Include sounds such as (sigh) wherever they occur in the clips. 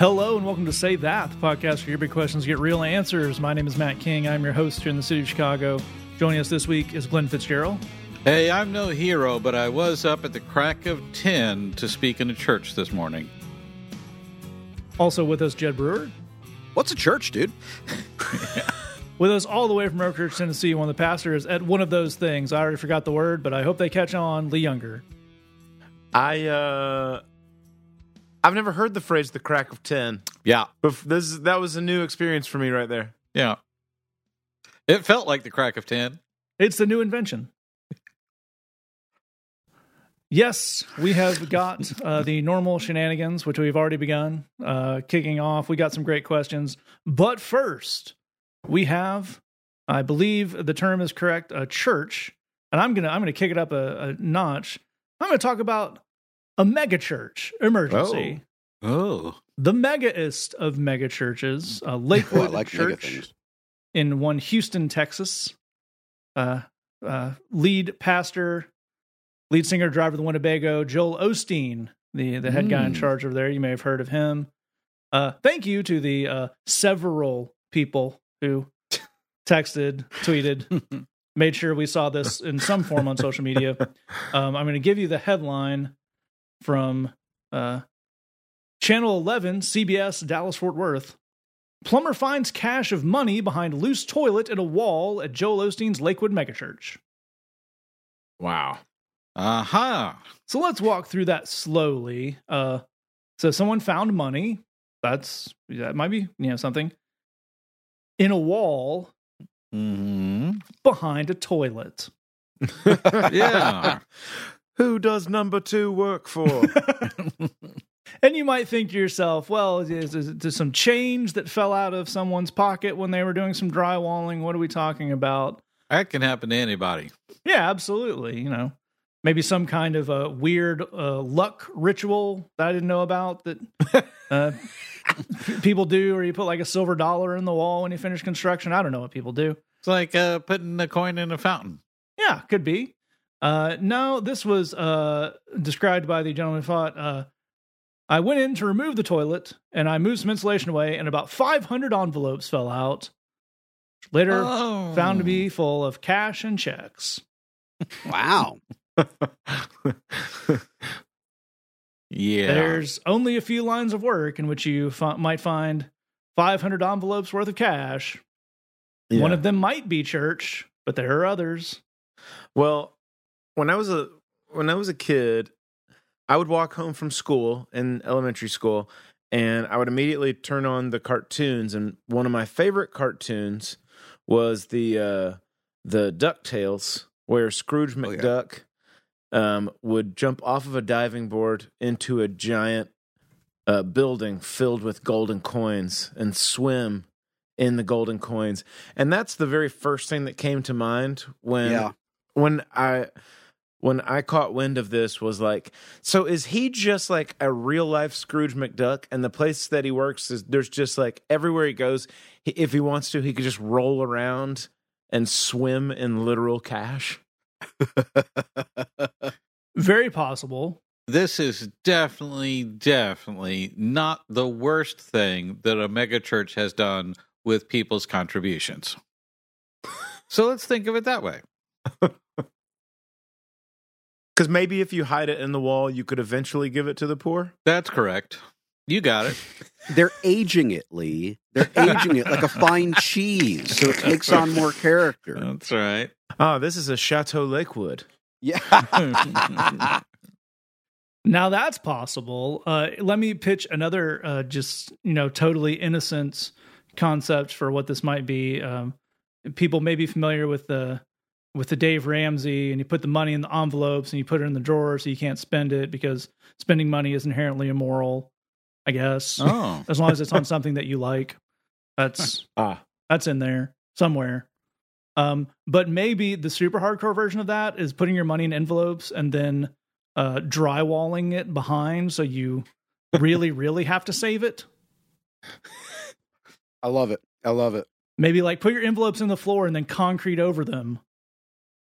Hello and welcome to Say That, the podcast where your big questions get real answers. My name is Matt King. I'm your host here in the city of Chicago. Joining us this week is Glenn Fitzgerald. Hey, I'm no hero, but I was up at the crack of 10 to speak in a church this morning. Also with us, Jed Brewer. What's a church, dude? (laughs) With us all the way from Oak Ridge, Tennessee, one of the pastors at one of those things. I already forgot the word, but I hope they catch on. Lee Younger. I uh I've never heard the phrase the crack of 10. Yeah, But this that was a new experience for me right there. yeah. It felt like the crack of 10. It's the new invention. Yes, we have got uh, the normal shenanigans, which we've already begun uh, kicking off. We got some great questions, but first, we have, I believe the term is correct, a church, and I'm gonna I'm gonna kick it up a, a notch. I'm gonna talk about a megachurch emergency, Oh. the megaest of megachurches, uh, Oh, I Lakewood like Church in one Houston, Texas. Uh, uh, lead pastor, lead singer, driver of the Winnebago, Joel Osteen, the the head guy in Mm. charge over there. You may have heard of him. Uh, thank you to the uh, several people who texted, tweeted, (laughs) made sure we saw this in some form on social media. (laughs) Um, I'm going to give you the headline from uh, Channel 11, CBS, Dallas Fort Worth. Plumber finds cache of money behind loose toilet in a wall at Joel Osteen's Lakewood megachurch. Wow. Uh huh. So let's walk through that slowly. Uh, so someone found money. That's that might be you know something in a wall hmm behind a toilet. (laughs) Yeah. Who does number 2 work for? (laughs) And you might think to yourself, well, is, is there some change that fell out of someone's pocket when they were doing some drywalling? What are we talking about? that can happen to anybody. Yeah, absolutely. You know, maybe some kind of a weird uh, luck ritual that I didn't know about that (laughs) uh, people do, or you put like a silver dollar in the wall when you finish construction. I don't know what people do. It's like uh, putting a coin in a fountain. Yeah, could be. Uh, no, this was uh, described by the gentleman who thought, uh, I went in to remove the toilet and I moved some insulation away, and about 500 envelopes fell out. Later, Oh. found to be full of cash and checks. Wow. (laughs) Yeah. There's only a few lines of work in which you fi- might find 500 envelopes worth of cash. One of them might be church, but there are others. Well, when I was a when I was a kid, I would walk home from school in elementary school and I would immediately turn on the cartoons and one of my favorite cartoons was the uh the DuckTales where Scrooge Oh, yeah. McDuck um would jump off of a diving board into a giant uh building filled with golden coins and swim in the golden coins. And that's the very first thing that came to mind when Yeah. when I when I caught wind of this was like, so is he just like a real life Scrooge McDuck? And the place that he works is there's just like everywhere he goes, he, if he wants to, he could just roll around and swim in literal cash. (laughs) Very possible. this is definitely, definitely not the worst thing that a megachurch has done with people's contributions. (laughs) So let's think of it that way. Because maybe if you hide it in the wall, you could eventually give it to the poor. That's correct. You got it. (laughs) They're aging it, Lee. They're aging it like a fine cheese, so it takes on more character. That's right. Oh, this is a Chateau Lakewood. Yeah. (laughs) Now that's possible. Uh, let me pitch another, uh, just you know, totally innocent concept for what this might be. Um, people may be familiar with the with the Dave Ramsey, and you put the money in the envelopes and you put it in the drawer so you can't spend it because spending money is inherently immoral. I guess Oh. (laughs) as long as it's on something that you like. That's (laughs) Ah, that's in there somewhere. Um, but maybe the super hardcore version of that is putting your money in envelopes and then uh, drywalling it behind, so you really, (laughs) really have to save it. I love it. I love it. Maybe like put your envelopes in the floor and then concrete over them.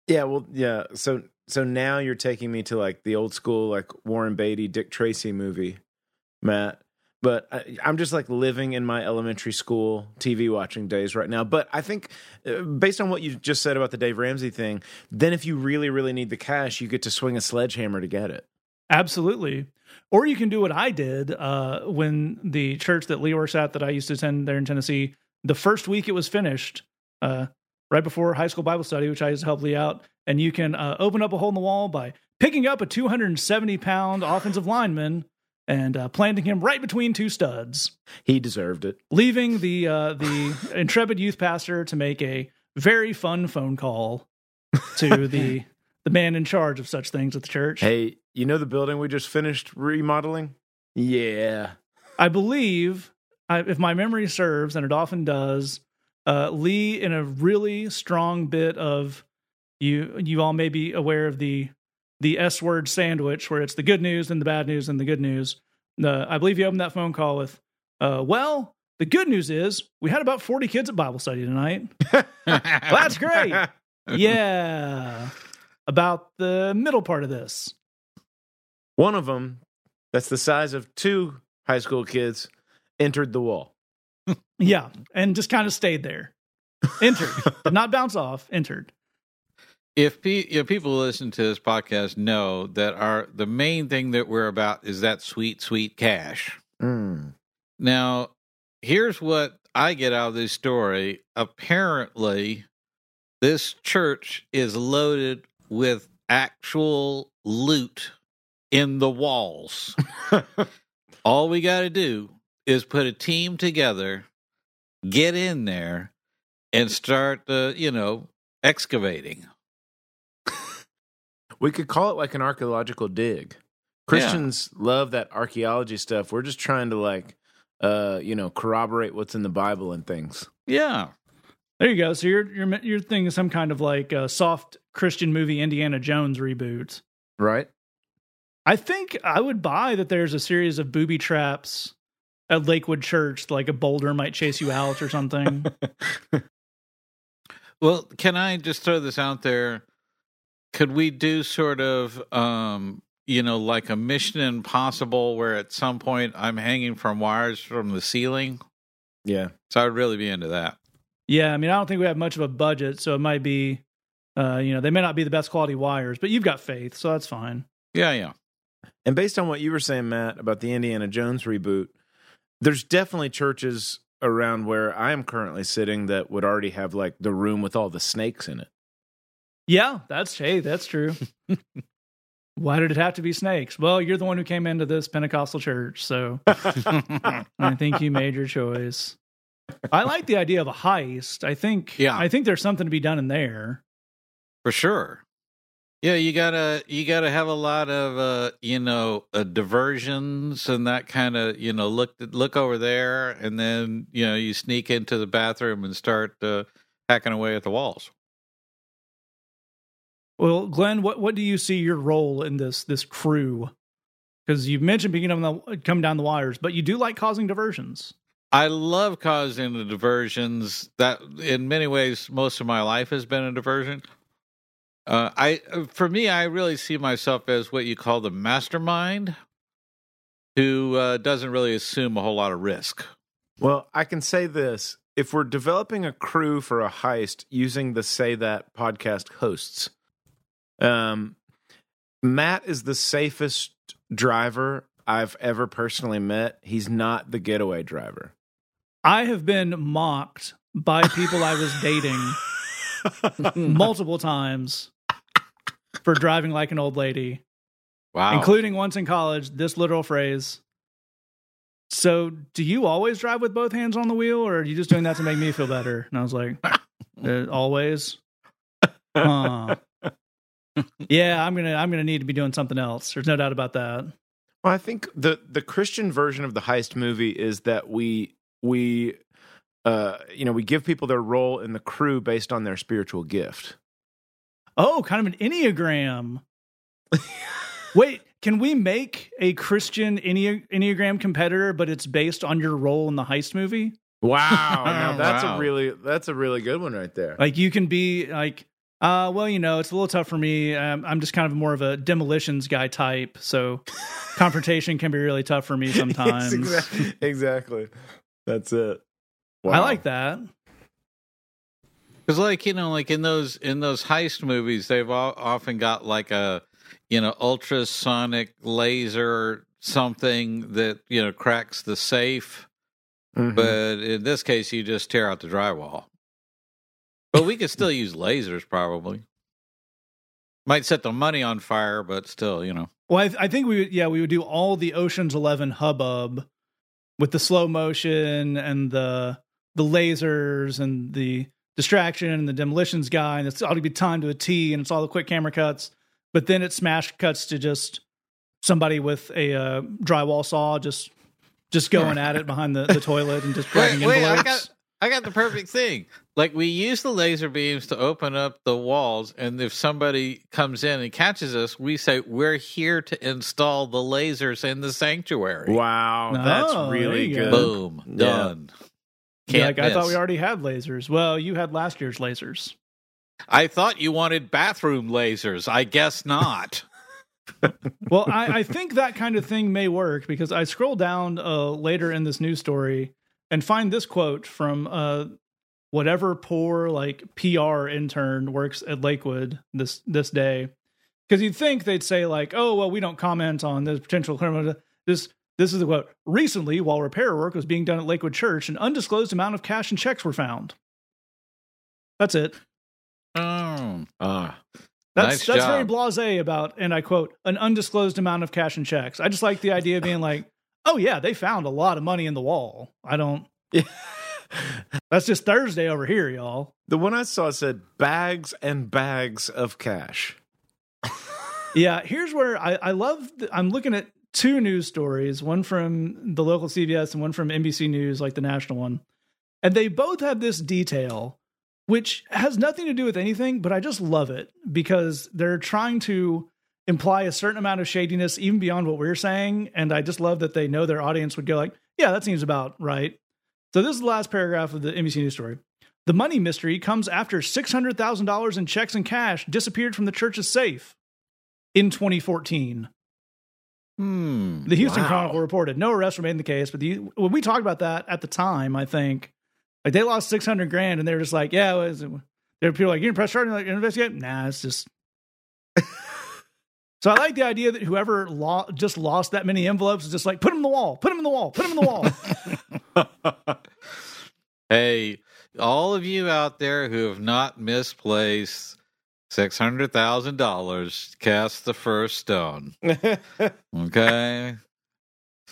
Yeah. Well, yeah. So, so now you're taking me to like the old school, like Warren Beatty, Dick Tracy movie, Matt. But I, I'm just like living in my elementary school TV watching days right now. But I think, uh, based on what you just said about the Dave Ramsey thing, then if you really, really need the cash, you get to swing a sledgehammer to get it. Absolutely. Or you can do what I did uh, when the church that Lee works at that I used to attend there in Tennessee, the first week it was finished, uh, right before high school Bible study, which I used to help Lee out, and you can uh, open up a hole in the wall by picking up a 270 pound offensive lineman and uh, planting him right between two studs, He deserved it. leaving the uh, the (laughs) intrepid youth pastor to make a very fun phone call to (laughs) the the man in charge of such things at the church. Hey, you know the building we just finished remodeling? Yeah. I believe, I, if my memory serves, and it often does, uh, Lee in a really strong bit of you. You all may be aware of the the S word sandwich, where it's the good news and the bad news and the good news. Uh, I believe you opened that phone call with, uh, "Well, the good news is we had about forty kids at Bible study tonight. (laughs) That's great. yeah, about the middle part of this." One of them, that's the size of two high school kids, entered the wall. Yeah, and just kind of stayed there. Entered, did not bounce off. Entered. if, pe- if people listen to this podcast know that our the main thing that we're about is that sweet sweet cash Mm. now here's what i get out of this story apparently this church is loaded with actual loot in the walls (laughs) all we got to do is put a team together get in there and start uh, you know excavating (laughs) We could call it like an archaeological dig. Christians love that archaeology stuff. We're just trying to like uh, you know, corroborate what's in the Bible and things. yeah There you go. So your your your thing is some kind of like a soft Christian movie Indiana Jones reboot. Right? I think I would buy that there's a series of booby traps at Lakewood Church, like a boulder might chase you out or something. (laughs) Well, can I just throw this out there? Could we do sort of, um, you know, like a Mission Impossible, where at some point I'm hanging from wires from the ceiling? Yeah. So I'd really be into that. yeah, I mean, I don't think we have much of a budget, so it might be, uh, you know, they may not be the best quality wires, but you've got faith, so that's fine. Yeah, yeah. And based on what you were saying, Matt, about the Indiana Jones reboot, there's definitely churches around where I am currently sitting that would already have like the room with all the snakes in it. Yeah, that's hey, that's true. (laughs) Why did it have to be snakes? Well, you're the one who came into this Pentecostal church, so (laughs) I think you made your choice. I like the idea of a heist. I think Yeah. I think there's something to be done in there. For sure. Yeah, you gotta you gotta have a lot of uh, you know uh, diversions and that kind of you know look look over there and then you know you sneak into the bathroom and start uh, hacking away at the walls. Well, Glenn, what what do you see your role in this this crew? Because you've mentioned being up the coming down the wires, but you do like causing diversions. I love causing the diversions. That in many ways, most of my life has been a diversion. Uh, I, for me, I really see myself as what you call the mastermind, who uh, doesn't really assume a whole lot of risk. Well, I can say this. If we're developing a crew for a heist using the Say That podcast hosts, um, Matt is the safest driver I've ever personally met. He's not the getaway driver. I have been mocked by people I was dating (laughs) multiple times for driving like an old lady, Wow, including once in college. This literal phrase. So, do you always drive with both hands on the wheel, or are you just doing that to make me feel better? And I was like, (laughs) "Uh, always. Huh. (laughs) yeah, I'm gonna I'm gonna need to be doing something else. There's no doubt about that. Well, I think the the Christian version of the heist movie is that we we uh you know we give people their role in the crew based on their spiritual gift. Oh, kind of an enneagram. (laughs) Wait, can we make a Christian Enne- enneagram competitor, but it's based on your role in the heist movie? Wow, now (laughs) that's Wow. a really that's a really good one right there. Like you can be like Uh, well, you know, it's a little tough for me. Um, I'm just kind of more of a demolitions guy type, so (laughs) confrontation can be really tough for me sometimes. exactly, exactly. That's it. I like that. Because, like you know, like in those in those heist movies, they've all, often got like a you know ultrasonic laser something that you know cracks the safe. Mhm. But in this case, you just tear out the drywall. But we could still use lasers, probably. Might set the money on fire, but still, you know. Well, I, I think we would, yeah, we would do all the Ocean's Eleven hubbub with the slow motion and the the lasers and the distraction and the demolitions guy, and it's ought to be timed to a T, and it's all the quick camera cuts. But then it smash cuts to just somebody with a uh, drywall saw just just going at it behind the, the toilet and just (laughs) grabbing Wait, wait, I got I got the perfect thing. Like we use the laser beams to open up the walls, and if somebody comes in and catches us, we say we're here to install the lasers in the sanctuary. Wow, Oh, that's really you good. Boom, Yeah. done. Yeah, Can't like, I thought we already had lasers. Well, you had last year's lasers. I thought you wanted bathroom lasers. I guess not. (laughs) well, I, I think that kind of thing may work because I scroll down uh, later in this news story and find this quote from uh, whatever poor like PR intern works at Lakewood this this day. Because you'd think they'd say like, "Oh, well, we don't comment on the potential criminal." This this is the quote. Recently, while repair work was being done at Lakewood Church, an undisclosed amount of cash and checks were found. That's it. Oh, Ah, That's Nice that's very blasé about, and I quote, an undisclosed amount of cash and checks. I just like the idea of being like, oh yeah, they found a lot of money in the wall. I don't. (laughs) That's just Thursday over here, y'all. the one I saw said bags and bags of cash. Yeah, here's where I I love. th- I'm looking at two news stories, one from the local CBS and one from NBC News, like the national one, and they both have this detail, which has nothing to do with anything, but I just love it because they're trying to imply a certain amount of shadiness even beyond what we're saying, and I just love that they know their audience would go like, yeah, that seems about right. So this is the last paragraph of the NBC News story. The money mystery comes after $600,000 in checks and cash disappeared from the church's safe in 2014. Hmm. The Houston Wow. Chronicle reported no arrests were made in the case, but the, when we talked about that at the time, I think like they lost 600 grand and they were just like, yeah, it was, there were people like, you can press charge like investigate. Nah, it's just. (laughs) so I like the idea that whoever lo- just lost that many envelopes is just like, put them in the wall, put them in the wall, put them in the wall. (laughs) Hey, all of you out there who have not misplaced six hundred thousand dollars, cast the first stone. (laughs) Okay.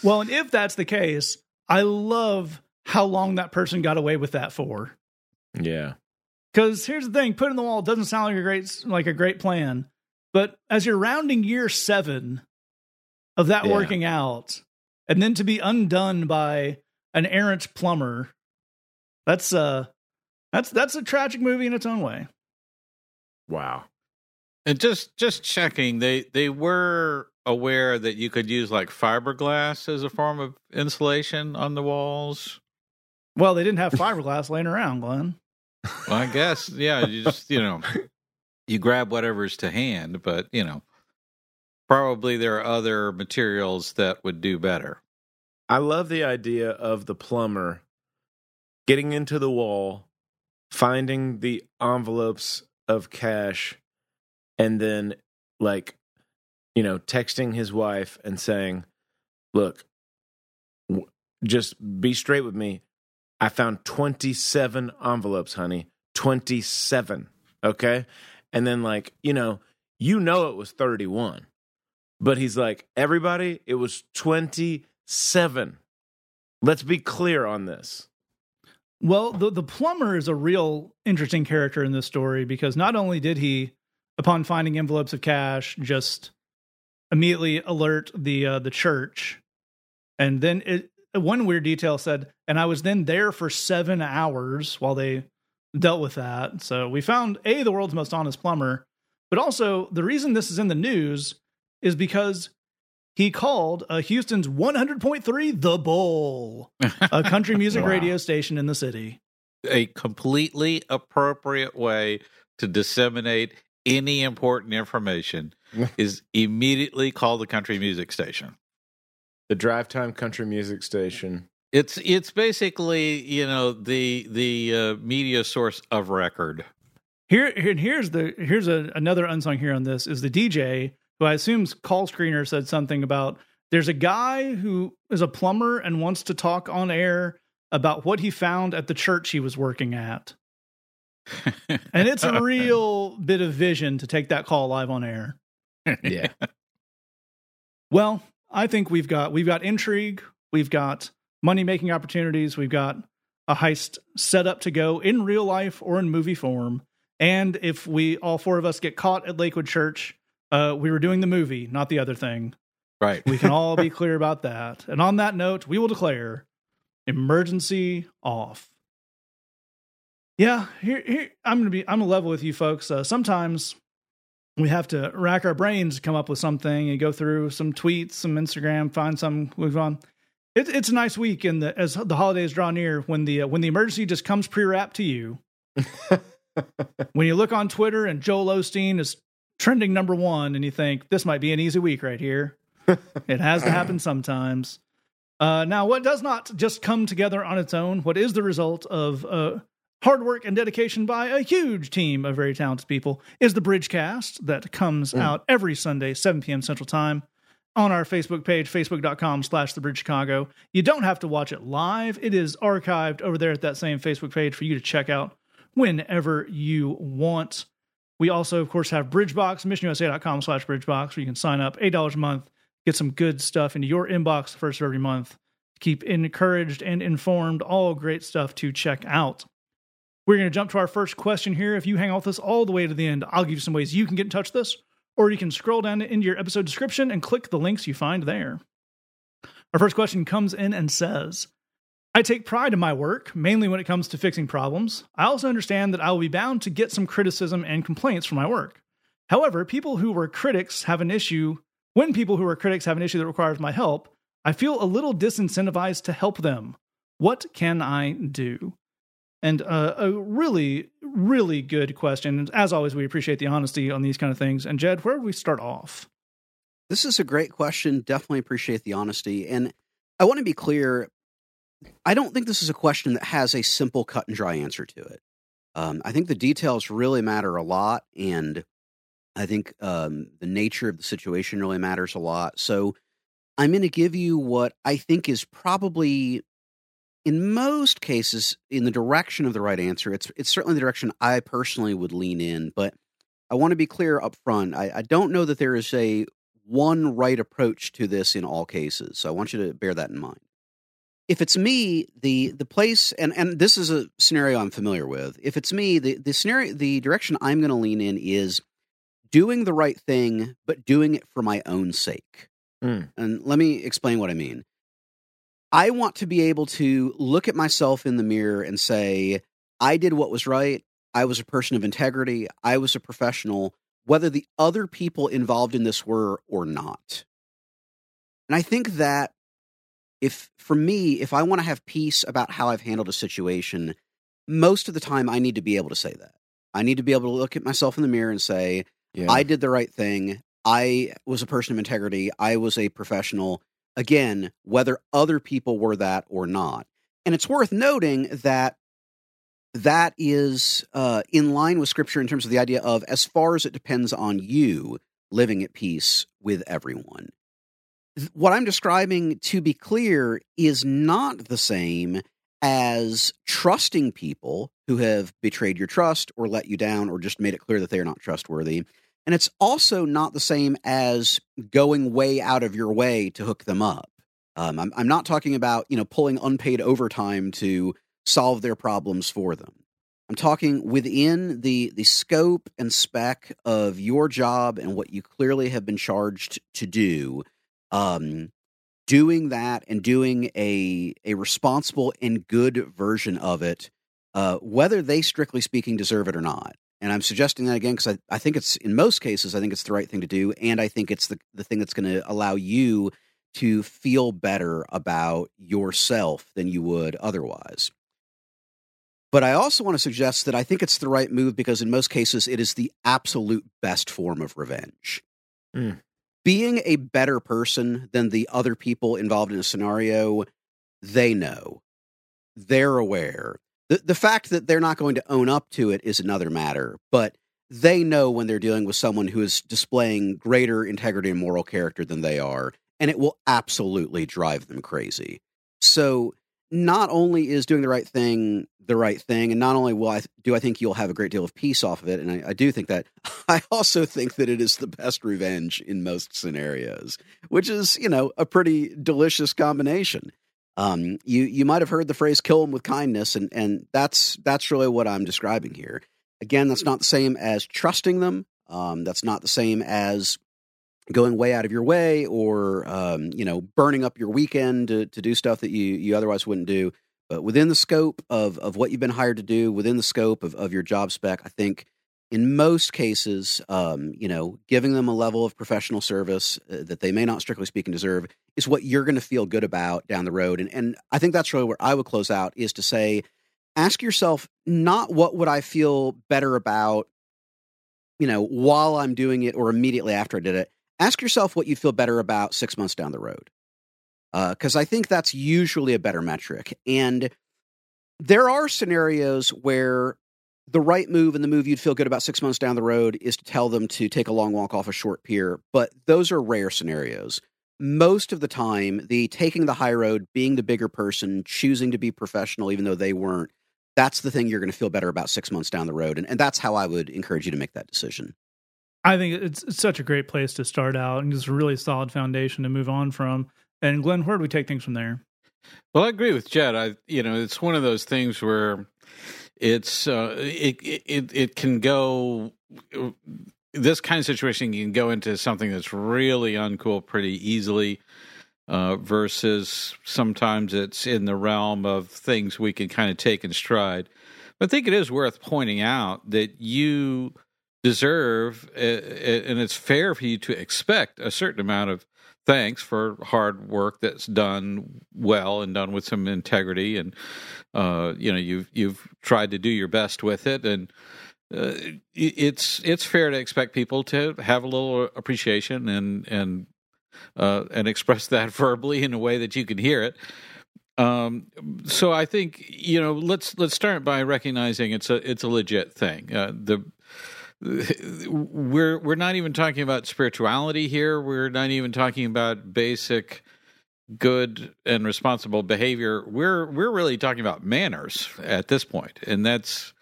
well, and if that's the case, I love how long that person got away with that for. yeah. Because here's the thing: put in the wall doesn't sound like a great like a great plan, but as you're rounding year seven of that Yeah. working out, and then to be undone by an errant plumber, that's uh, that's that's a tragic movie in its own way. Wow. And just just checking, they they were aware that you could use like fiberglass as a form of insulation on the walls. Well, they didn't have fiberglass laying around, Glenn. Well, I guess, yeah, you just you know, you grab whatever's to hand, but you know, probably there are other materials that would do better. I love the idea of the plumber getting into the wall, finding the envelopes of cash, and then, like, you know, texting his wife and saying, Look, w- just be straight with me. I found 27 envelopes, honey. 27. Okay. And then, like, you know, you know it was 31. But he's like, everybody, it was 27. Let's be clear on this. Well, the the plumber is a real interesting character in this story because not only did he, upon finding envelopes of cash, just immediately alert the uh, the church, and then it one weird detail said, and I was then there for seven hours while they dealt with that. So we found a the world's most honest plumber, but also the reason this is in the news is because he called uh, Houston's 100.3 The Bull, a country (laughs) music Wow. radio station in the city. a completely appropriate way to disseminate any important information (laughs) is immediately call the country music station. The drive time country music station. It's it's basically you know the the uh, media source of record. Here, here and here's the here's a, another unsung here on this is the DJ who I assume's call screener said something about there's a guy who is a plumber and wants to talk on air about what he found at the church he was working at. And it's a (laughs) real bit of vision to take that call live on air. (laughs) Yeah. Well, I think we've got we've got intrigue, we've got money making opportunities, we've got a heist set up to go in real life or in movie form. And if we all four of us get caught at Lakewood Church, uh, we were doing the movie, not the other thing. right. We can all be (laughs) clear about that. And on that note, we will declare emergency off. Yeah, here, here I'm gonna be. I'm gonna level with you folks. Uh, sometimes we have to rack our brains to come up with something and go through some tweets, some Instagram, find some. Move on. It, it's a nice week, and as the holidays draw near, when the uh, when the emergency just comes pre-wrapped to you. (laughs) when you look on Twitter and Joel Osteen is trending number one, and you think this might be an easy week right here. (laughs) it has to happen sometimes. Uh, now, what does not just come together on its own, what is the result of uh, hard work and dedication by a huge team of very talented people, is the Bridgecast that comes out every Sunday, 7 p.m. Central Time on our Facebook page, facebook.com slash the bridge Chicago. You don't have to watch it live. It is archived over there at that same Facebook page for you to check out whenever you want. We also, of course, have Bridgebox, missionusa.com slash Bridgebox, where you can sign up $8 a month, get some good stuff into your inbox the first of every month. Keep encouraged and informed, all great stuff to check out. We're going to jump to our first question here. If you hang out with us all the way to the end, I'll give you some ways you can get in touch with us, or you can scroll down into your episode description and click the links you find there. Our first question comes in and says, I take pride in my work, mainly when it comes to fixing problems. I also understand that I will be bound to get some criticism and complaints for my work. However, people who were critics have an issue. When people who are critics have an issue that requires my help, I feel a little disincentivized to help them. What can I do? And uh, a really, really good question. As always, we appreciate the honesty on these kind of things. And Jed, where do we start off? This is a great question. Definitely appreciate the honesty. And I want to be clear I don't think this is a question that has a simple cut and dry answer to it. Um, I think the details really matter a lot. And I think um, the nature of the situation really matters a lot. So I'm going to give you what I think is probably, in most cases, in the direction of the right answer. It's it's certainly the direction I personally would lean in, but I want to be clear up front. I, I don't know that there is a one right approach to this in all cases. So I want you to bear that in mind. If it's me, the the place and and this is a scenario I'm familiar with. If it's me, the the scenario the direction I'm going to lean in is doing the right thing, but doing it for my own sake. Mm. And let me explain what I mean. I want to be able to look at myself in the mirror and say, I did what was right. I was a person of integrity. I was a professional, whether the other people involved in this were or not. And I think that if, for me, if I want to have peace about how I've handled a situation, most of the time I need to be able to say that. I need to be able to look at myself in the mirror and say, Yeah. I did the right thing. I was a person of integrity. I was a professional. Again, whether other people were that or not. And it's worth noting that that is uh, in line with scripture in terms of the idea of as far as it depends on you living at peace with everyone. What I'm describing, to be clear, is not the same as trusting people who have betrayed your trust or let you down or just made it clear that they are not trustworthy. And it's also not the same as going way out of your way to hook them up. Um, I'm, I'm not talking about you know pulling unpaid overtime to solve their problems for them. I'm talking within the the scope and spec of your job and what you clearly have been charged to do. Um, doing that and doing a a responsible and good version of it, uh, whether they strictly speaking deserve it or not. And I'm suggesting that again because I, I think it's in most cases I think it's the right thing to do, and I think it's the the thing that's going to allow you to feel better about yourself than you would otherwise. But I also want to suggest that I think it's the right move because in most cases it is the absolute best form of revenge. Mm. Being a better person than the other people involved in a scenario, they know. They're aware. The the fact that they're not going to own up to it is another matter, but they know when they're dealing with someone who is displaying greater integrity and moral character than they are, and it will absolutely drive them crazy. So not only is doing the right thing the right thing, and not only will I do I think you'll have a great deal of peace off of it, and I, I do think that (laughs) I also think that it is the best revenge in most scenarios, which is you know a pretty delicious combination. Um, you you might have heard the phrase "kill them with kindness," and and that's that's really what I'm describing here. Again, that's not the same as trusting them. Um, that's not the same as going way out of your way or um, you know burning up your weekend to, to do stuff that you you otherwise wouldn't do. But within the scope of of what you've been hired to do within the scope of, of your job spec i think in most cases um, you know giving them a level of professional service uh, that they may not strictly speaking deserve is what you're going to feel good about down the road. And and i think that's really where i would close out is to say ask yourself not what would i feel better about you know while i'm doing it or immediately after i did it ask yourself what you'd feel better about six months down the road. Because uh, I think that's usually a better metric. And there are scenarios where the right move and the move you'd feel good about six months down the road is to tell them to take a long walk off a short pier, but those are rare scenarios. Most of the time, the taking the high road, being the bigger person, choosing to be professional even though they weren't, that's the thing you're going to feel better about six months down the road. And, and that's how I would encourage you to make that decision. I think it's, it's such a great place to start out and just a really solid foundation to move on from. And Glenn, where do we take things from there? Well, I agree with Jed. I, you know, it's one of those things where it's uh, it it it can go. This kind of situation can go into something that's really uncool pretty easily. Uh, versus sometimes it's in the realm of things we can kind of take in stride. But I think it is worth pointing out that you deserve, and it's fair for you to expect a certain amount of thanks for hard work that's done well and done with some integrity, and uh, you know you've you've tried to do your best with it, and uh, it's it's fair to expect people to have a little appreciation and and uh, and express that (laughs) verbally in a way that you can hear it. Um, so I think you know let's let's start by recognizing it's a it's a legit thing. Uh, the we're we're not even talking about spirituality here. We're not even talking about basic good and responsible behavior. We're we're really talking about manners at this point, and that's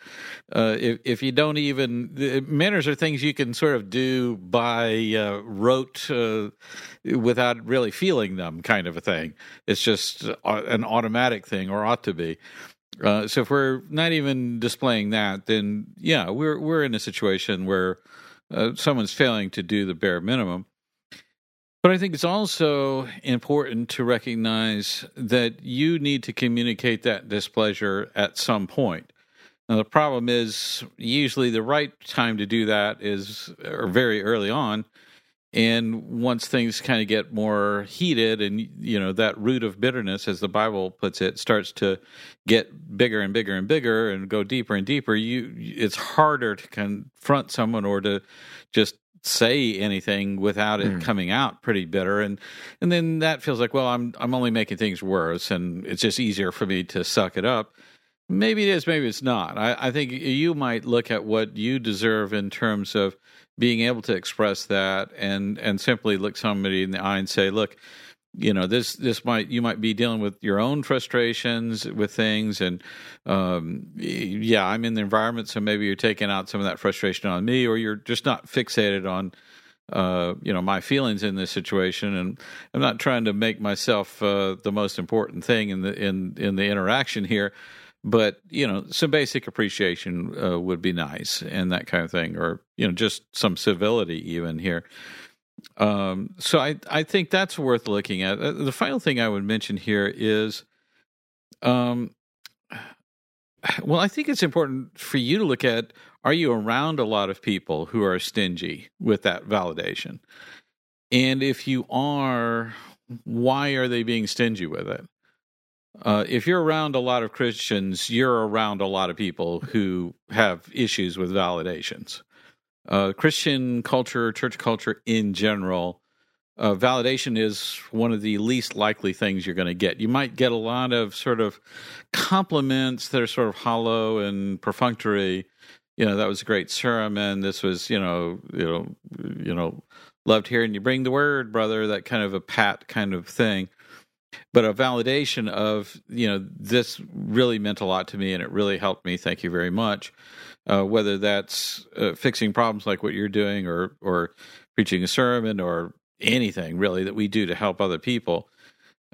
uh, if if you don't even manners are things you can sort of do by uh, rote uh, without really feeling them, kind of a thing. It's just uh, an automatic thing, or ought to be. Uh, so if we're not even displaying that, then yeah, we're we're in a situation where uh, someone's failing to do the bare minimum. But I think it's also important to recognize that you need to communicate that displeasure at some point. Now the problem is usually the right time to do that is or very early on, and once things kind of get more heated and you know that root of bitterness as the bible puts it starts to get bigger and bigger and bigger and go deeper and deeper you it's harder to confront someone or to just say anything without it mm. coming out pretty bitter. And and then that feels like well I'm I'm only making things worse and it's just easier for me to suck it up. Maybe it is maybe it's not. I, I think you might look at what you deserve in terms of being able to express that and and simply look somebody in the eye and say, look, you know this this might you might be dealing with your own frustrations with things and um, yeah i'm in the environment so maybe you're taking out some of that frustration on me or you're just not fixated on uh, you know my feelings in this situation. And i'm not trying to make myself uh, the most important thing in the in in the interaction here but you know some basic appreciation uh, would be nice and that kind of thing or you know just some civility even here. Um, so i i think that's worth looking at. Uh, the final thing i would mention here is um (sighs) well i think it's important for you to look at are you around a lot of people who are stingy with that validation? And if you are why are they being stingy with it Uh, if you're around a lot of Christians, you're around a lot of people who have issues with validations. Uh, Christian culture, church culture in general, uh, validation is one of the least likely things you're going to get. You might get a lot of sort of compliments that are sort of hollow and perfunctory. You know, that was a great sermon. This was, you know, you know, you know, loved hearing you bring the word, brother. That kind of a pat kind of thing but a validation of you know this really meant a lot to me and it really helped me thank you very much uh, whether that's uh, fixing problems like what you're doing or or preaching a sermon or anything really that we do to help other people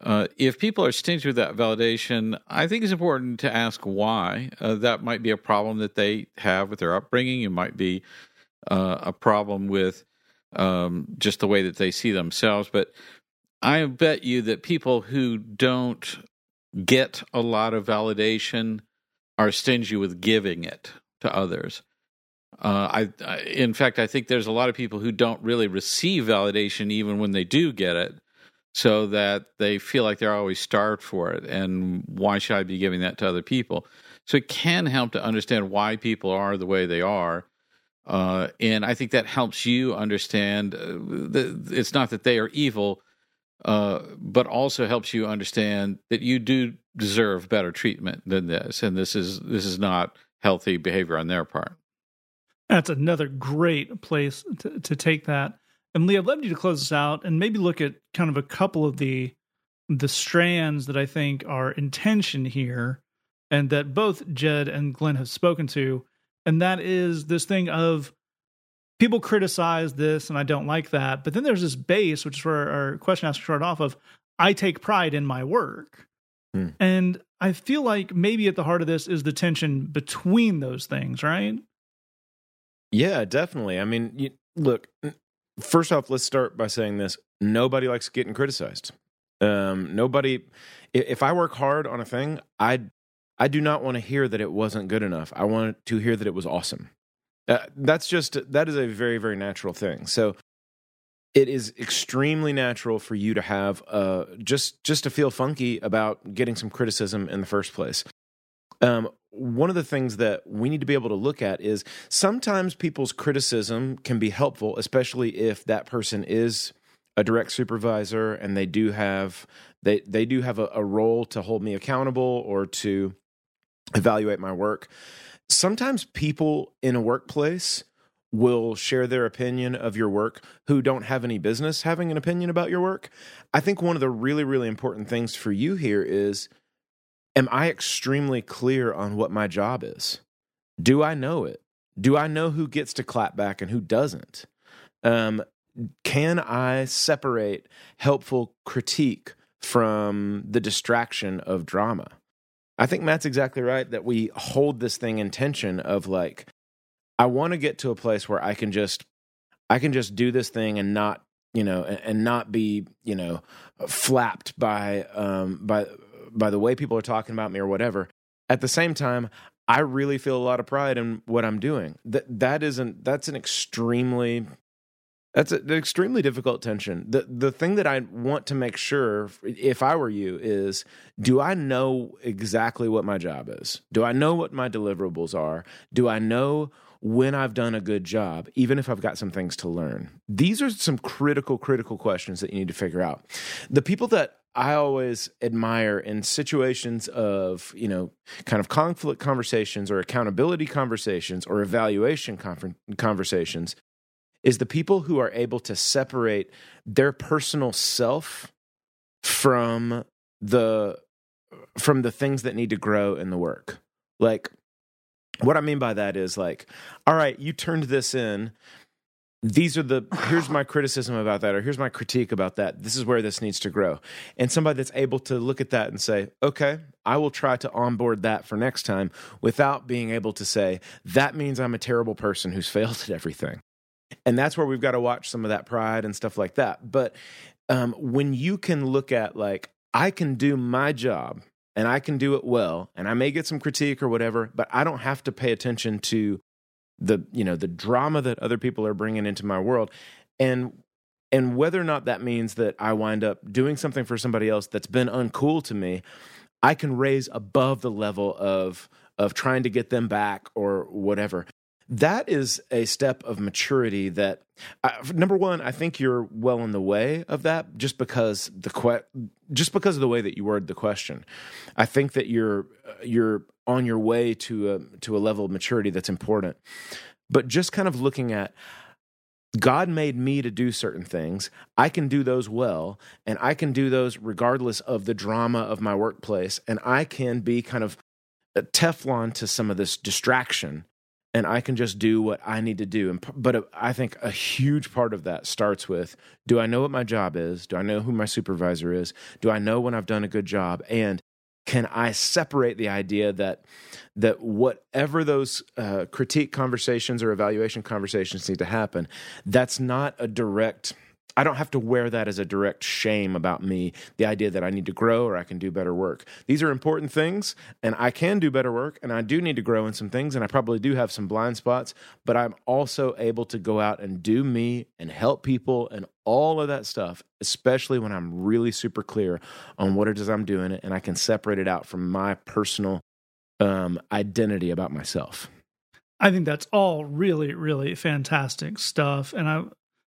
uh, if people are stingy with that validation, I think it's important to ask why. Uh, that might be a problem that they have with their upbringing. It might be uh, a problem with um, just the way that they see themselves. But I bet you that people who don't get a lot of validation are stingy with giving it to others. Uh, I, I, in fact, I think there's a lot of people who don't really receive validation even when they do get it, so that they feel like they're always starved for it. And why should I be giving that to other people? So it can help to understand why people are the way they are. Uh, and I think that helps you understand uh, that it's not that they are evil, uh, but also helps you understand that you do deserve better treatment than this, and this is this is not healthy behavior on their part. That's another great place to, to take that. And Lee, I'd love you to close this out and maybe look at kind of a couple of the the strands that I think are intention here, and that both Jed and Glenn have spoken to, and that is this thing of people criticize this and I don't like that. But then there's this base, which is where our question asker started off of I take pride in my work. Hmm. And I feel like maybe at the heart of this is the tension between those things, right? Yeah, definitely. I mean, you, look, first off, let's start by saying this nobody likes getting criticized. Um, nobody, if I work hard on a thing, I, I do not want to hear that it wasn't good enough. I want to hear that it was awesome. Uh, that's just that is a very very natural thing. So it is extremely natural for you to have uh just just to feel funky about getting some criticism in the first place. Um, one of the things that we need to be able to look at is sometimes people's criticism can be helpful, especially if that person is a direct supervisor and they do have they they do have a, a role to hold me accountable or to evaluate my work sometimes people in a workplace will share their opinion of your work who don't have any business having an opinion about your work. I think one of the really, really important things for you here is Am I extremely clear on what my job is? Do I know it? Do I know who gets to clap back and who doesn't? Um, can I separate helpful critique from the distraction of drama? I think Matt's exactly right that we hold this thing in tension of like, I want to get to a place where I can just, I can just do this thing and not, you know, and, and not be, you know, flapped by, um, by, by the way people are talking about me or whatever. At the same time, I really feel a lot of pride in what I'm doing. That that isn't that's an extremely that's an extremely difficult tension. The the thing that I want to make sure if I were you is do I know exactly what my job is? Do I know what my deliverables are? Do I know when I've done a good job, even if I've got some things to learn? These are some critical, critical questions that you need to figure out. The people that I always admire in situations of, you know, kind of conflict conversations or accountability conversations or evaluation conversations is the people who are able to separate their personal self from the from the things that need to grow in the work. Like what I mean by that is like, all right, you turned this in. These are the here's my (laughs) criticism about that, or here's my critique about that. This is where this needs to grow. And somebody that's able to look at that and say, okay, I will try to onboard that for next time without being able to say, that means I'm a terrible person who's (laughs) failed at everything and that's where we've got to watch some of that pride and stuff like that but um, when you can look at like i can do my job and i can do it well and i may get some critique or whatever but i don't have to pay attention to the you know the drama that other people are bringing into my world and and whether or not that means that i wind up doing something for somebody else that's been uncool to me I can raise above the level of of trying to get them back or whatever. That is a step of maturity that uh, number one, I think you're well in the way of that just because the que- just because of the way that you word the question. I think that you're you're on your way to a to a level of maturity that's important. But just kind of looking at God made me to do certain things. I can do those well, and I can do those regardless of the drama of my workplace. And I can be kind of a Teflon to some of this distraction, and I can just do what I need to do. And but uh, I think a huge part of that starts with: Do I know what my job is? Do I know who my supervisor is? Do I know when I've done a good job? And can I separate the idea that that whatever those uh, critique conversations or evaluation conversations need to happen, that's not a direct. I don't have to wear that as a direct shame about me, the idea that I need to grow or I can do better work. These are important things, and I can do better work, and I do need to grow in some things, and I probably do have some blind spots, but I'm also able to go out and do me and help people and all of that stuff, especially when I'm really super clear on what it is I'm doing, and I can separate it out from my personal um, identity about myself. I think that's all really, really fantastic stuff. And I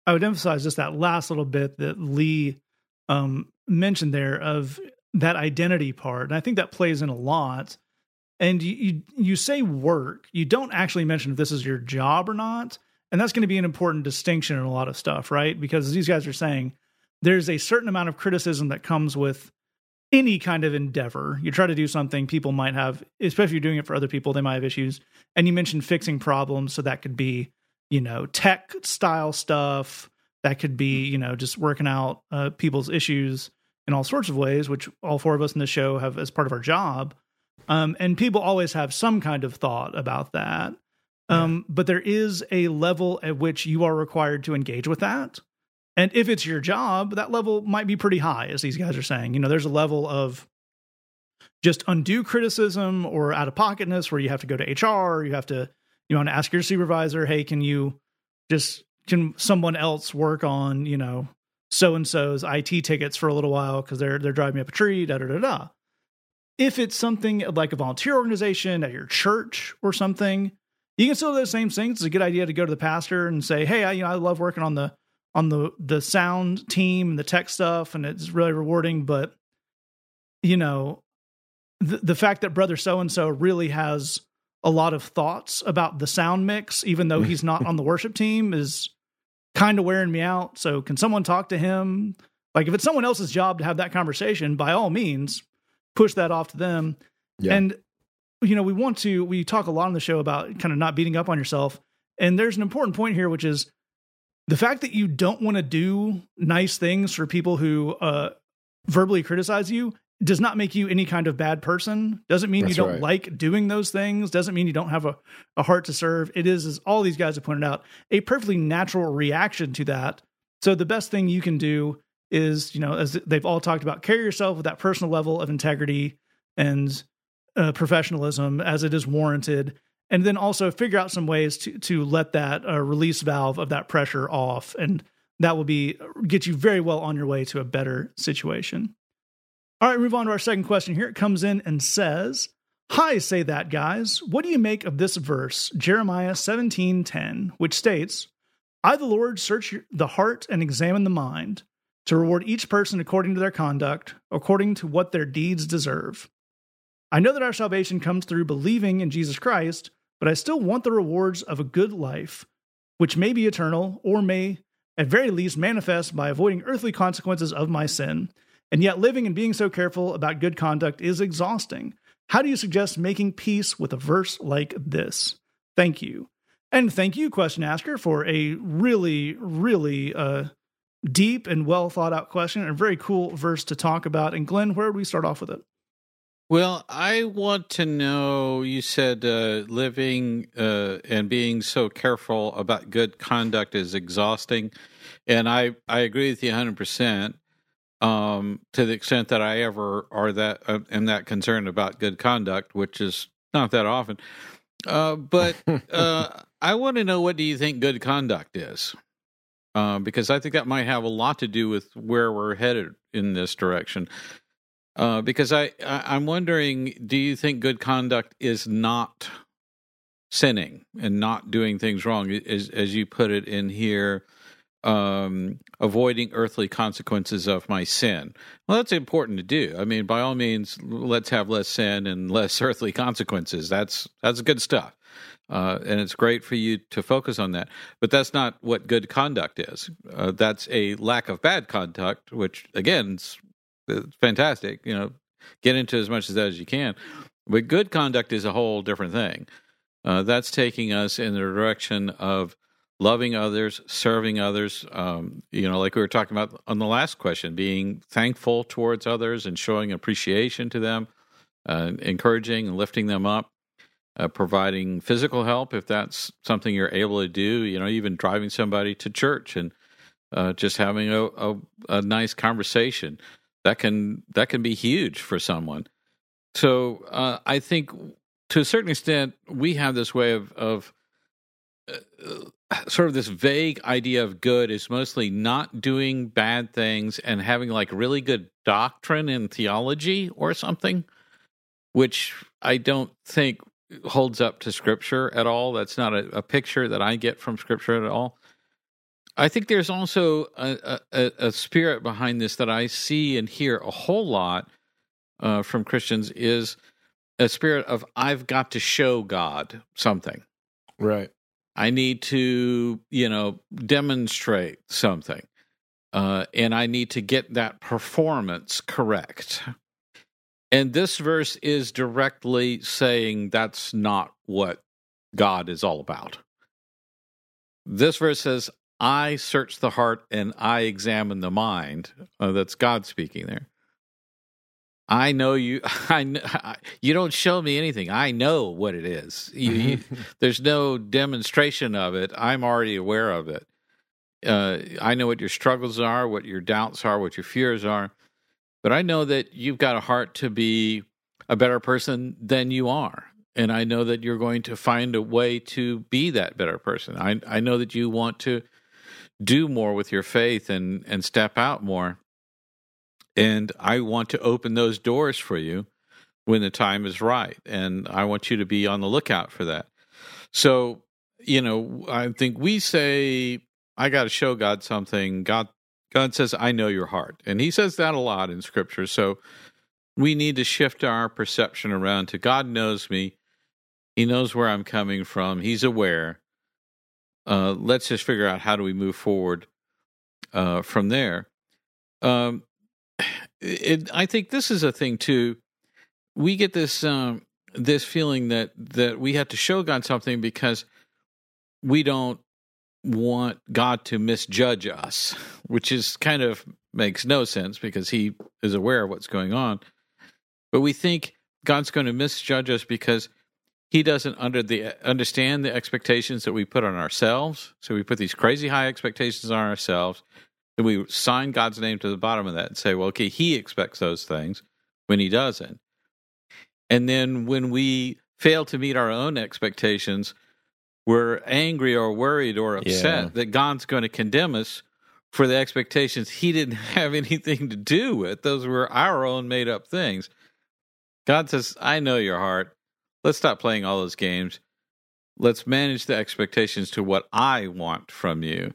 I would emphasize just that last little bit that Lee um, mentioned there of that identity part. And I think that plays in a lot. And you, you, you say work, you don't actually mention if this is your job or not. And that's going to be an important distinction in a lot of stuff, right? Because these guys are saying there's a certain amount of criticism that comes with any kind of endeavor. You try to do something, people might have, especially if you're doing it for other people, they might have issues. And you mentioned fixing problems. So that could be you know, tech style stuff. That could be, you know, just working out uh, people's issues in all sorts of ways, which all four of us in the show have as part of our job. Um, and people always have some kind of thought about that. Um, yeah. But there is a level at which you are required to engage with that. And if it's your job, that level might be pretty high, as these guys are saying. You know, there's a level of just undue criticism or out of pocketness where you have to go to HR, you have to you want to ask your supervisor, hey, can you just can someone else work on you know so and so's IT tickets for a little while because they're they're driving me up a tree, da da da da. If it's something like a volunteer organization at your church or something, you can still do those same things. It's a good idea to go to the pastor and say, "Hey, I, you know, I love working on the on the the sound team and the tech stuff, and it's really rewarding." But you know, the the fact that brother so and so really has a lot of thoughts about the sound mix, even though he's not on the (laughs) worship team, is kind of wearing me out. So, can someone talk to him? Like, if it's someone else's job to have that conversation, by all means, push that off to them. Yeah. And, you know, we want to, we talk a lot on the show about kind of not beating up on yourself. And there's an important point here, which is the fact that you don't want to do nice things for people who uh, verbally criticize you does not make you any kind of bad person. Doesn't mean That's you don't right. like doing those things. Doesn't mean you don't have a, a heart to serve. It is, as all these guys have pointed out, a perfectly natural reaction to that. So the best thing you can do is, you know, as they've all talked about, carry yourself with that personal level of integrity and uh, professionalism as it is warranted, and then also figure out some ways to to let that uh, release valve of that pressure off, and that will be get you very well on your way to a better situation. All right, move on to our second question here. It comes in and says, Hi, say that, guys. What do you make of this verse, Jeremiah 17 10, which states, I, the Lord, search the heart and examine the mind to reward each person according to their conduct, according to what their deeds deserve. I know that our salvation comes through believing in Jesus Christ, but I still want the rewards of a good life, which may be eternal or may, at very least, manifest by avoiding earthly consequences of my sin and yet, living and being so careful about good conduct is exhausting. How do you suggest making peace with a verse like this? Thank you. And thank you, question asker, for a really, really uh, deep and well thought out question and a very cool verse to talk about. And Glenn, where would we start off with it? Well, I want to know. You said uh, living uh, and being so careful about good conduct is exhausting, and I I agree with you 100. percent um, to the extent that I ever are that uh, am that concerned about good conduct, which is not that often. Uh, but (laughs) uh, I want to know what do you think good conduct is, uh, because I think that might have a lot to do with where we're headed in this direction. Uh, because I, I I'm wondering, do you think good conduct is not sinning and not doing things wrong, as as you put it in here? Um, avoiding earthly consequences of my sin. Well, that's important to do. I mean, by all means, let's have less sin and less (laughs) earthly consequences. That's that's good stuff, uh, and it's great for you to focus on that. But that's not what good conduct is. Uh, that's a lack of bad conduct, which again, is fantastic. You know, get into as much of that as you can. But good conduct is a whole different thing. Uh, that's taking us in the direction of loving others, serving others. Um, you know, like we were talking about on the last question, being thankful towards others and showing appreciation to them, uh, encouraging and lifting them up, uh, providing physical help if that's something you're able to do. You know, even driving somebody to church and uh, just having a, a, a nice conversation that can that can be huge for someone. So uh, I think to a certain extent we have this way of of sort of this vague idea of good is mostly not doing bad things and having like really good doctrine and theology or something, which I don't think holds up to scripture at all. That's not a, a picture that I get from scripture at all. I think there's also a, a, a, spirit behind this that I see and hear a whole lot uh, from Christians is a spirit of I've got to show God something. Right. I need to, you know, demonstrate something. Uh, and I need to get that performance correct. And this verse is directly saying that's not what God is all about. This verse says, I search the heart and I examine the mind. Uh, that's God speaking there. I know you. (laughs) I you don't show me anything. I know what it is. You, you, (laughs) there's no demonstration of it. I'm already aware of it. Uh, I know what your struggles are, what your doubts are, what your fears are. But I know that you've got a heart to be a better person than you are, and I know that you're going to find a way to be that better person. I I know that you want to do more with your faith and and step out more and I want to open those doors for you when the time is right. And I want you to be on the lookout for that. So, you know, I think we say, I got to show God something. God, God says, I know your heart. And he says that a lot in scripture. So we need to shift our perception around to God knows me. He knows where I'm coming from. He's aware. Uh, let's just figure out how do we move forward uh, from there. Um, it, I think this is a thing too. We get this um, this feeling that that we have to show God something because we don't want God to misjudge us, (laughs) which is kind of makes no sense because He is aware of what's going on. But we think God's going to misjudge us because He doesn't under the understand the expectations that we put on ourselves. So we put these crazy high expectations on ourselves then we sign God's name to the bottom of that and say, well, okay, He expects those things when He doesn't. And then when we fail to meet our own expectations, we're angry or worried or upset yeah. that God's going to condemn us for the expectations He didn't (laughs) have anything to do with. Those were our own made up things. God says, I know your heart. Let's stop playing all those games. Let's manage the expectations to what I want from you.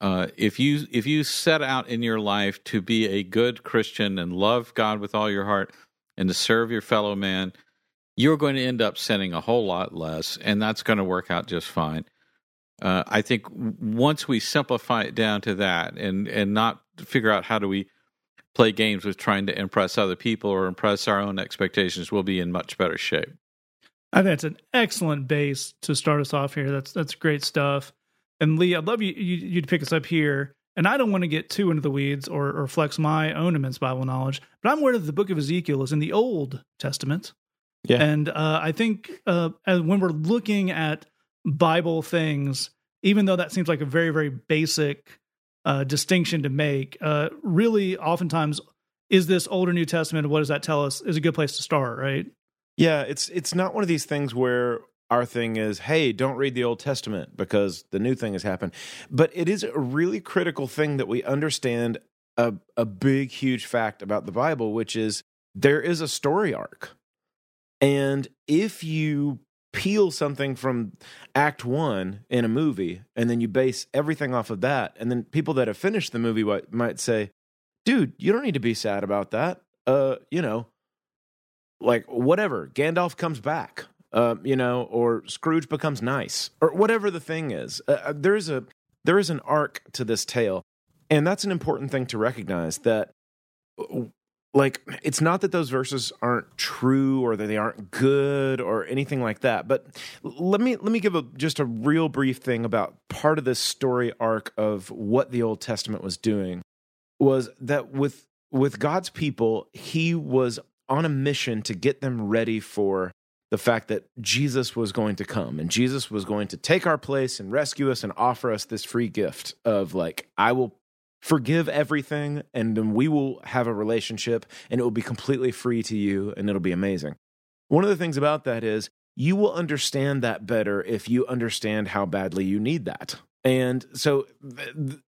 Uh, if you if you set out in your life to be a good Christian and love God with all your heart and to serve your fellow man, you're going to end up sinning a whole lot less, and that's going to work out just fine. Uh, I think once we simplify it down to that, and and not figure out how do we play games with trying to impress other people or impress our own expectations, we'll be in much better shape. I think it's an excellent base to start us off here. That's that's great stuff. And Lee, I'd love you, you, you to pick us up here. And I don't want to get too into the weeds or, or flex my own immense Bible knowledge, but I'm aware that the book of Ezekiel is in the Old Testament. Yeah. And uh, I think uh, as, when we're looking at Bible things, even though that seems like a very, very basic uh, distinction to make, uh, really oftentimes is this Old or New Testament? What does that tell us? Is a good place to start, right? Yeah, it's it's not one of these things where our thing is, hey, don't read the Old Testament because the new thing has happened. But it is a really critical thing that we understand a, a big, huge fact about the Bible, which is there is a story arc. And if you peel something from act one in a movie and then you base everything off of that, and then people that have finished the movie might, say, dude, you don't need to be sad about that. Uh, you know, like whatever, Gandalf comes back. Uh, you know, or Scrooge becomes nice, or whatever the thing is. Uh, uh there is a there is an arc to this tale, and that's an important thing to recognize. That like it's not that those verses aren't true or that they aren't good or anything like that but let me let me give a just a real brief thing about part of this story arc of what the old testament was doing was that with with God's people he was on a mission to get them ready for the fact that Jesus was going to come and Jesus was going to take our place and rescue us and offer us this free gift of like I will forgive everything and then we will have a relationship and it will be completely free to you and it'll be amazing. One of the things about that is you will understand that better if you understand how badly you need that. And so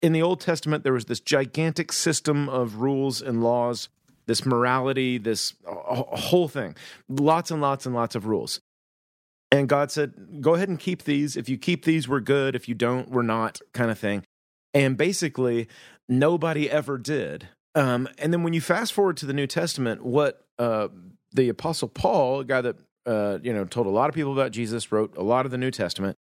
in the Old Testament, there was this gigantic system of rules and laws, this morality, this whole thing, lots and lots and lots of rules. And God said, Go ahead and keep these. If you keep these, we're good. If you don't, we're not, kind of thing. And basically, nobody ever did. Um, and then when you fast forward to the New Testament, what uh, the Apostle Paul, a guy that uh, you know told a lot of people about Jesus, wrote a lot of the New Testament.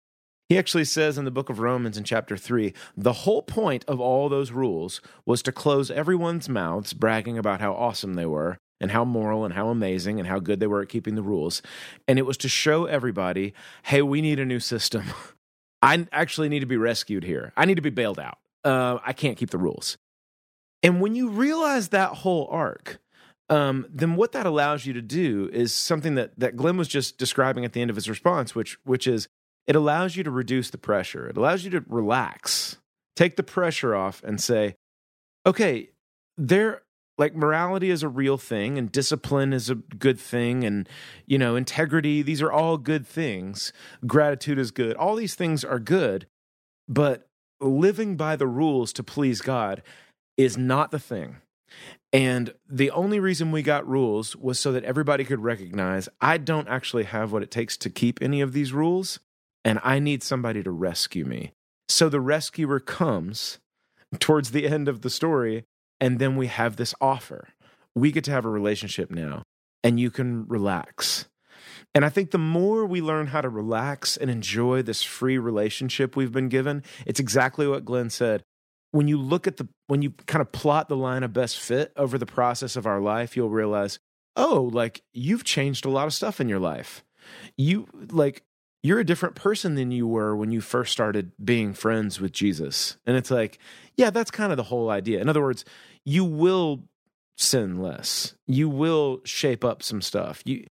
He actually says in the book of Romans in chapter 3 the whole point of all those rules was to close everyone's mouths bragging about how awesome they were and how moral and how amazing and how good they were at keeping the rules. And it was to show everybody hey, we need a new system. (laughs) I actually need to be rescued here. I need to be bailed out uh, I can't keep the rules. And when you realize that whole arc, um, then what that allows you to do is something that that Glenn was just describing at the end of his response, which which is it allows you to reduce the pressure. It allows you to relax, take the pressure off, and say, okay, there like morality is a real thing and discipline is a good thing and you know integrity these are all good things gratitude is good all these things are good but living by the rules to please God is not the thing. And the only reason we got rules was so that everybody could recognize I don't actually have what it takes to keep any of these rules, and I need somebody to rescue me. So the rescuer comes towards the end of the story, and then we have this offer. We get to have a relationship now, and you can relax. And I think the more we learn how to relax and enjoy this free relationship we've been given, it's exactly what Glenn said. When you look at the, when you kind of plot the line of best fit over the process of our life, you'll realize, oh, like you've changed a lot of stuff in your life. You, like, you're a different person than you were when you first started being friends with Jesus. And it's like, yeah, that's kind of the whole idea. In other words, you will sin less. You will shape up some stuff. You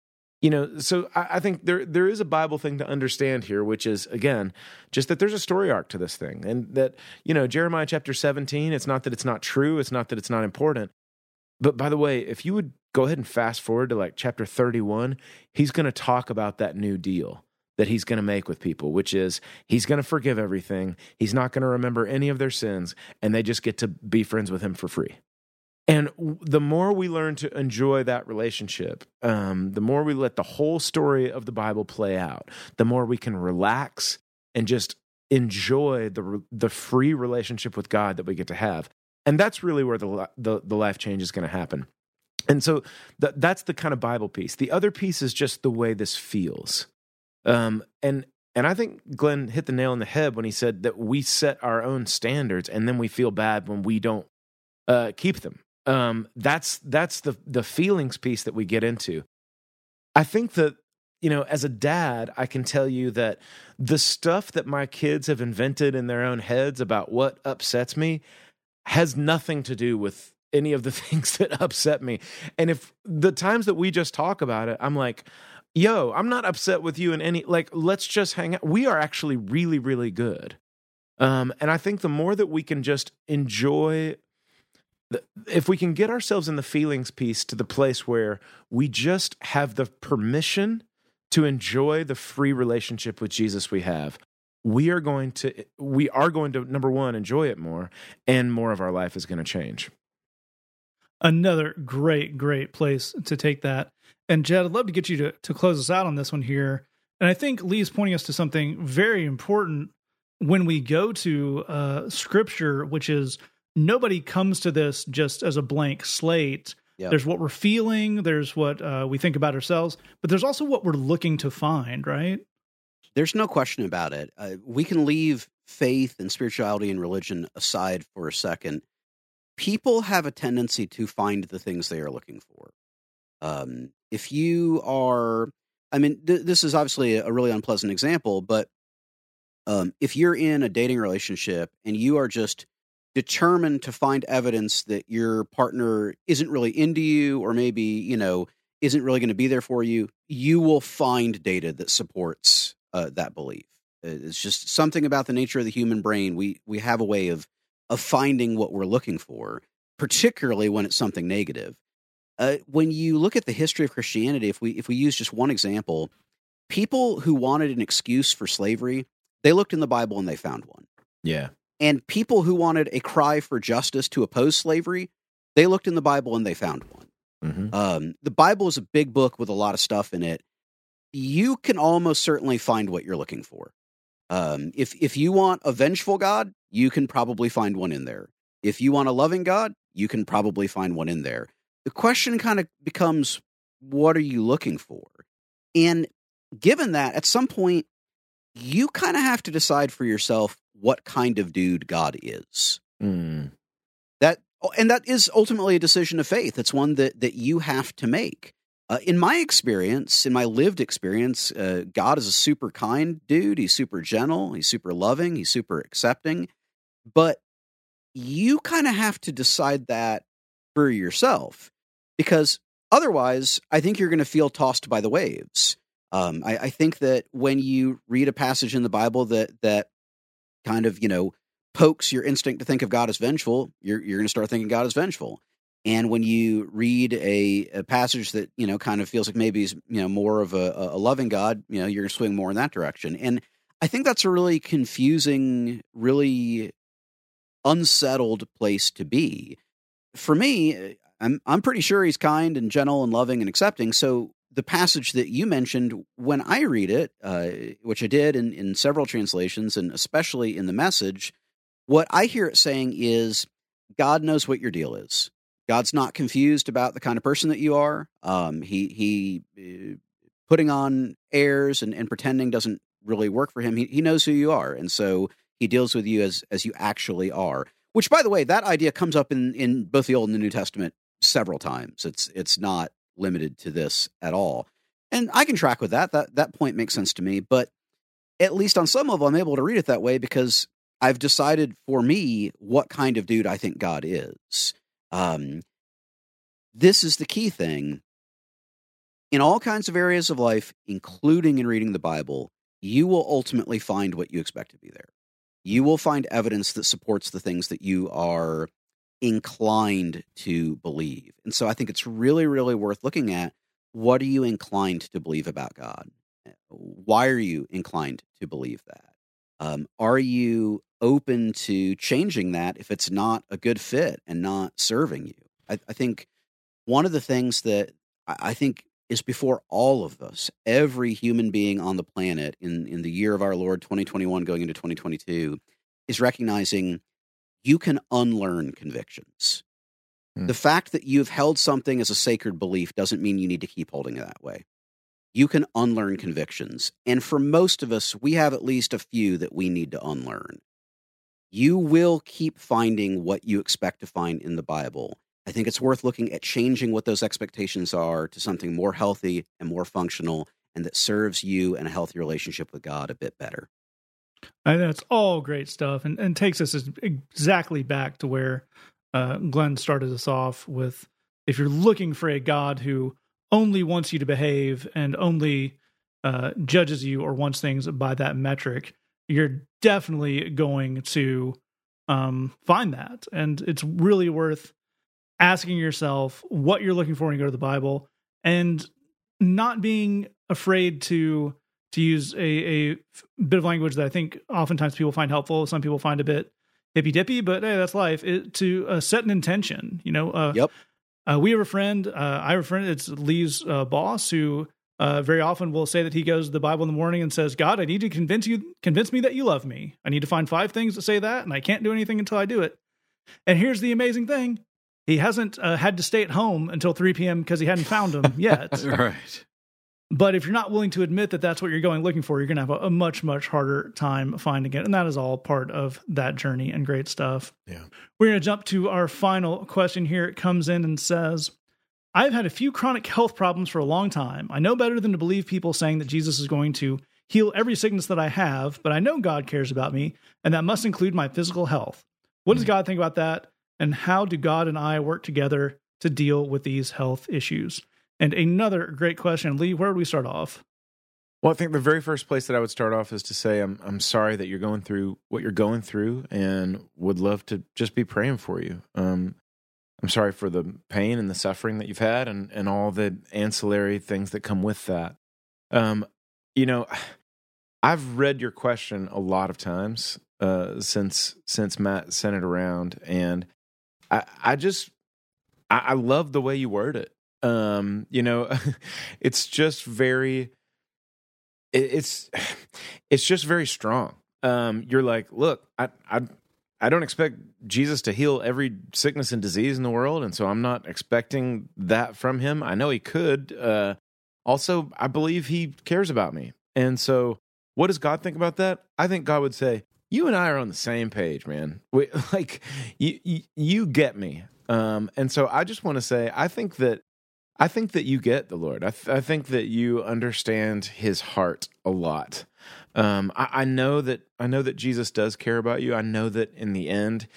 you know so I, I, think there there is a bible thing to understand here which is again just that there's a story arc to this thing and that you know jeremiah chapter 17 it's not that it's not true it's not that it's not important but by the way if you would go ahead and fast forward to like chapter 31 he's going to talk about that new deal that he's going to make with people which is he's going to forgive everything he's not going to remember any of their sins and they just get to be friends with him for free and the more we learn to enjoy that relationship, um, the more we let the whole story of the Bible play out, the more we can relax and just enjoy the the free relationship with God that we get to have. And that's really where the the, the life change is going to happen. And so th- that's the kind of Bible piece. The other piece is just the way this feels. Um, and and I think Glenn hit the nail on the head when he said that we set our own standards and then we feel bad when we don't uh, keep them um, that's that's the the feelings piece that we get into. I think that you know, as a dad, I can tell you that the stuff that my kids have invented in their own heads about what upsets me has nothing to do with any of the (laughs) things that upset me. And if the times that we just talk about it, I'm like, yo, I'm not upset with you in any like let's just hang out. We are actually really really good. Um and I think the more that we can just enjoy if we can get ourselves in the feelings piece to the place where we just have the permission to enjoy the free relationship with Jesus we have, we are going to we are going to number one enjoy it more and more of our life is going to change another great, great place to take that. And Jed, I'd love to get you to, to close us out on this one here. And I think Lee's pointing us to something very important when we go to uh, scripture, which is nobody comes to this just as a blank slate. Yep. There's what we're feeling, there's what uh, we think about ourselves, but there's also what we're looking to find, right? There's no question about it. Uh, we can leave faith and spirituality and religion aside for a second. People have a tendency to find the things they are looking for. Um, if you are, I mean, th- this is obviously a really unpleasant example, but um, if you're in a dating relationship and you are just determined to find evidence that your partner isn't really into you or maybe, you know, isn't really going to be there for you, you will find data that supports uh, that belief. It's just something about the nature of the human brain. We we have a way of of finding what we're looking for, particularly when it's something negative. Uh, when you look at the history of Christianity, if we if we use just one example, people who wanted an excuse for slavery, they looked in the Bible and they found one. Yeah. And people who wanted a cry for justice to oppose slavery, they looked in the Bible and they found one. Mm-hmm. Um, the Bible is a big book with a lot of stuff in it. You can almost certainly find what you're looking for. Um, if if you want a vengeful God, you can probably find one in there. If you want a loving God, you can probably find one in there. The question kind of becomes, what are you looking for? And given that, at some point, you kind of have to decide for yourself what kind of dude God is. Mm. That and that is ultimately a decision of faith. It's one that that you have to make. Uh, in my experience, in my lived experience, uh, God is a super kind dude. He's super gentle. He's super loving. He's super accepting. But you kind of have to decide that for yourself because otherwise, I think you're going to feel tossed by the waves. Um, I, I think that when you read a passage in the Bible that that kind of you know pokes your instinct to think of God as vengeful, you're you're going to start thinking God is vengeful. And when you read a, a passage that you know kind of feels like maybe is you know more of a, a loving God, you know you're going to swing more in that direction. And I think that's a really confusing, really unsettled place to be. For me, I'm I'm pretty sure he's kind and gentle and loving and accepting. So the passage that you mentioned, when I read it, uh, which I did in, in several translations and especially in the message, what I hear it saying is God knows what your deal is. God's not confused about the kind of person that you are. Um, he he uh, putting on airs and, and pretending doesn't really work for him. He he knows who you are, and so he deals with you as as you actually are. Which, by the way, that idea comes up in in both the Old and the New Testament several times. It's it's not limited to this at all, and I can track with that. That that point makes sense to me. But at least on some level, I'm able to read it that way because I've decided for me what kind of dude I think God is. Um, this is the key thing. In all kinds of areas of life, including in reading the Bible, you will ultimately find what you expect to be there. You will find evidence that supports the things that you are inclined to believe. And so I think it's really, really worth looking at what are you inclined to believe about God? Why are you inclined to believe that? Um, are you open to changing that if it's not a good fit and not serving you? I, I think one of the things that I, I think is before all of us, every human being on the planet in, in the year of our Lord 2021 going into 2022, is recognizing you can unlearn convictions. Hmm. The fact that you've held something as a sacred belief doesn't mean you need to keep holding it that way. You can unlearn convictions. And for most of us, we have at least a few that we need to unlearn. You will keep finding what you expect to find in the Bible. I think it's worth looking at changing what those expectations are to something more healthy and more functional and that serves you and a healthy relationship with God a bit better. And that's all great stuff and, and takes us exactly back to where uh, Glenn started us off with if you're looking for a God who only wants you to behave and only uh, judges you or wants things by that metric, you're definitely going to um, find that. And it's really worth asking yourself what you're looking for when you go to the Bible and not being afraid to to use a, a bit of language that I think oftentimes people find helpful. Some people find a bit hippy dippy, but hey, that's life. It, to uh, set an intention, you know, uh, Yep. Uh, we have a friend. Uh, I have a friend. It's Lee's uh, boss who uh, very often will say that he goes to the Bible in the morning and says, "God, I need to convince you, convince me that you love me. I need to find five things to say that, and I can't do anything until I do it." And here's the amazing thing: he hasn't uh, had to stay at home until 3 p.m. because he hadn't found them (laughs) yet. Right. But if you're not willing to admit that that's what you're going looking for, you're going to have a, a, much, much harder time finding it. And that is all part of that journey and great stuff. Yeah. We're going to jump to our final question here. It comes in and says, I've had a few chronic health problems for a long time. I know better than to believe people saying that Jesus is going to heal every sickness that I have, but I know God cares about me, and that must include my physical health. What does hmm. God think about that? And how do God and I work together to deal with these health issues? And another great question, Lee, where would we start off? Well, I think the very first place that I would start off is to say I'm I'm sorry that you're going through what you're going through, and would love to just be praying for you. Um, I'm sorry for the pain and the suffering that you've had, and and all the ancillary things that come with that. Um, you know, I've read your question a lot of times uh, since since Matt sent it around, and I I just I, I love the way you word it um you know (laughs) it's just very it, it's (sighs) it's just very strong. Um you're like look i i i don't expect jesus to heal every sickness and disease in the world and so i'm not expecting that from him. I know he could uh also i believe he cares about me. And so what does god think about that? I think god would say you and i are on the same page man. We, (laughs) like you, you you get me. Um and so i just want to say i think that I think that you get the Lord. I, th- I think that you understand His heart a lot. Um, I, I, know that I know that Jesus does care about you. I know that in the end,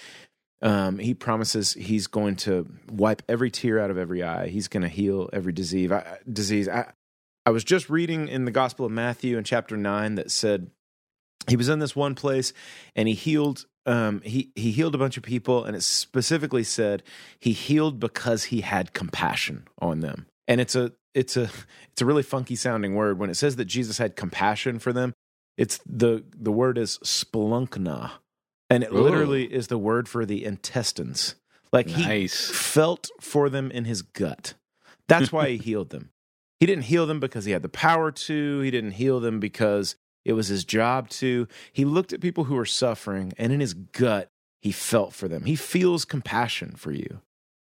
um, He promises He's going to wipe every tear out of every eye. He's going to heal every disease. I, disease. I, I was just reading in the Gospel of Matthew in chapter nine that said he was in this one place and he healed um, he he healed a bunch of people, and it specifically said he healed because he had compassion on them. And it's a it's a it's a really funky sounding word when it says that Jesus had compassion for them. It's the the word is splanchna, and it Ooh. literally is the word for the intestines. Like nice. he felt for them in his gut. That's why he (laughs) healed them. He didn't heal them because he had the power to. He didn't heal them because it was his job to. He looked at people who were suffering, and in his gut, he felt for them. He feels compassion for you.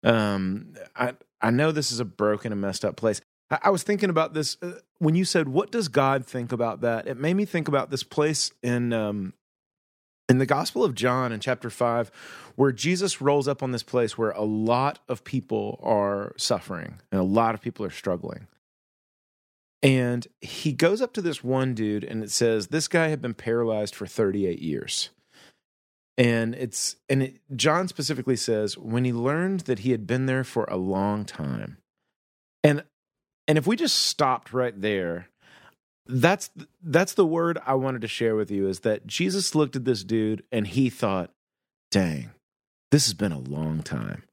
Um, I I know this is a broken and messed up place. I, I was thinking about this uh, when you said, "What does God think about that?" It made me think about this place in um, in the Gospel of John in chapter five, where Jesus rolls up on this place where a lot of people are suffering and a lot of people are struggling. And he goes up to this one dude and it says, This guy had been paralyzed for 38 years. And it's, and it, John specifically says, when he learned that he had been there for a long time. And, and if we just stopped right there, that's, that's the word I wanted to share with you is that Jesus looked at this dude and he thought, dang, this has been a long time.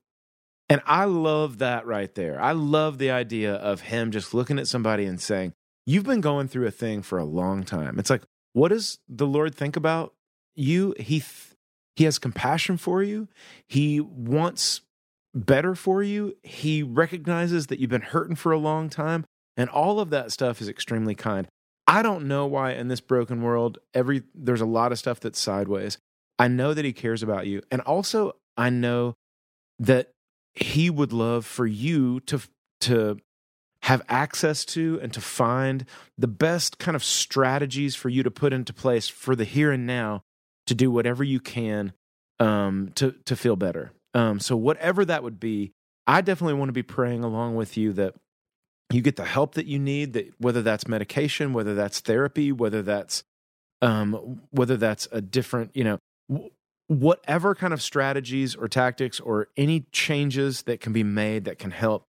And I love that right there. I love the idea of him just looking at somebody and saying, You've been going through a thing for a long time. It's like, what does the Lord think about you? He, th- he has compassion for you. He wants better for you. He recognizes that you've been hurting for a long time. And all of that stuff is extremely kind. I don't know why in this broken world, every there's a lot of stuff that's sideways. I know that he cares about you. And also I know that he would love for you to to have access to and to find the best kind of strategies for you to put into place for the here and now to do whatever you can um, to to feel better. Um, so whatever that would be, I definitely want to be praying along with you that you get the help that you need. That whether that's medication, whether that's therapy, whether that's um, whether that's a different, you know, whatever kind of strategies or tactics or any changes that can be made that can help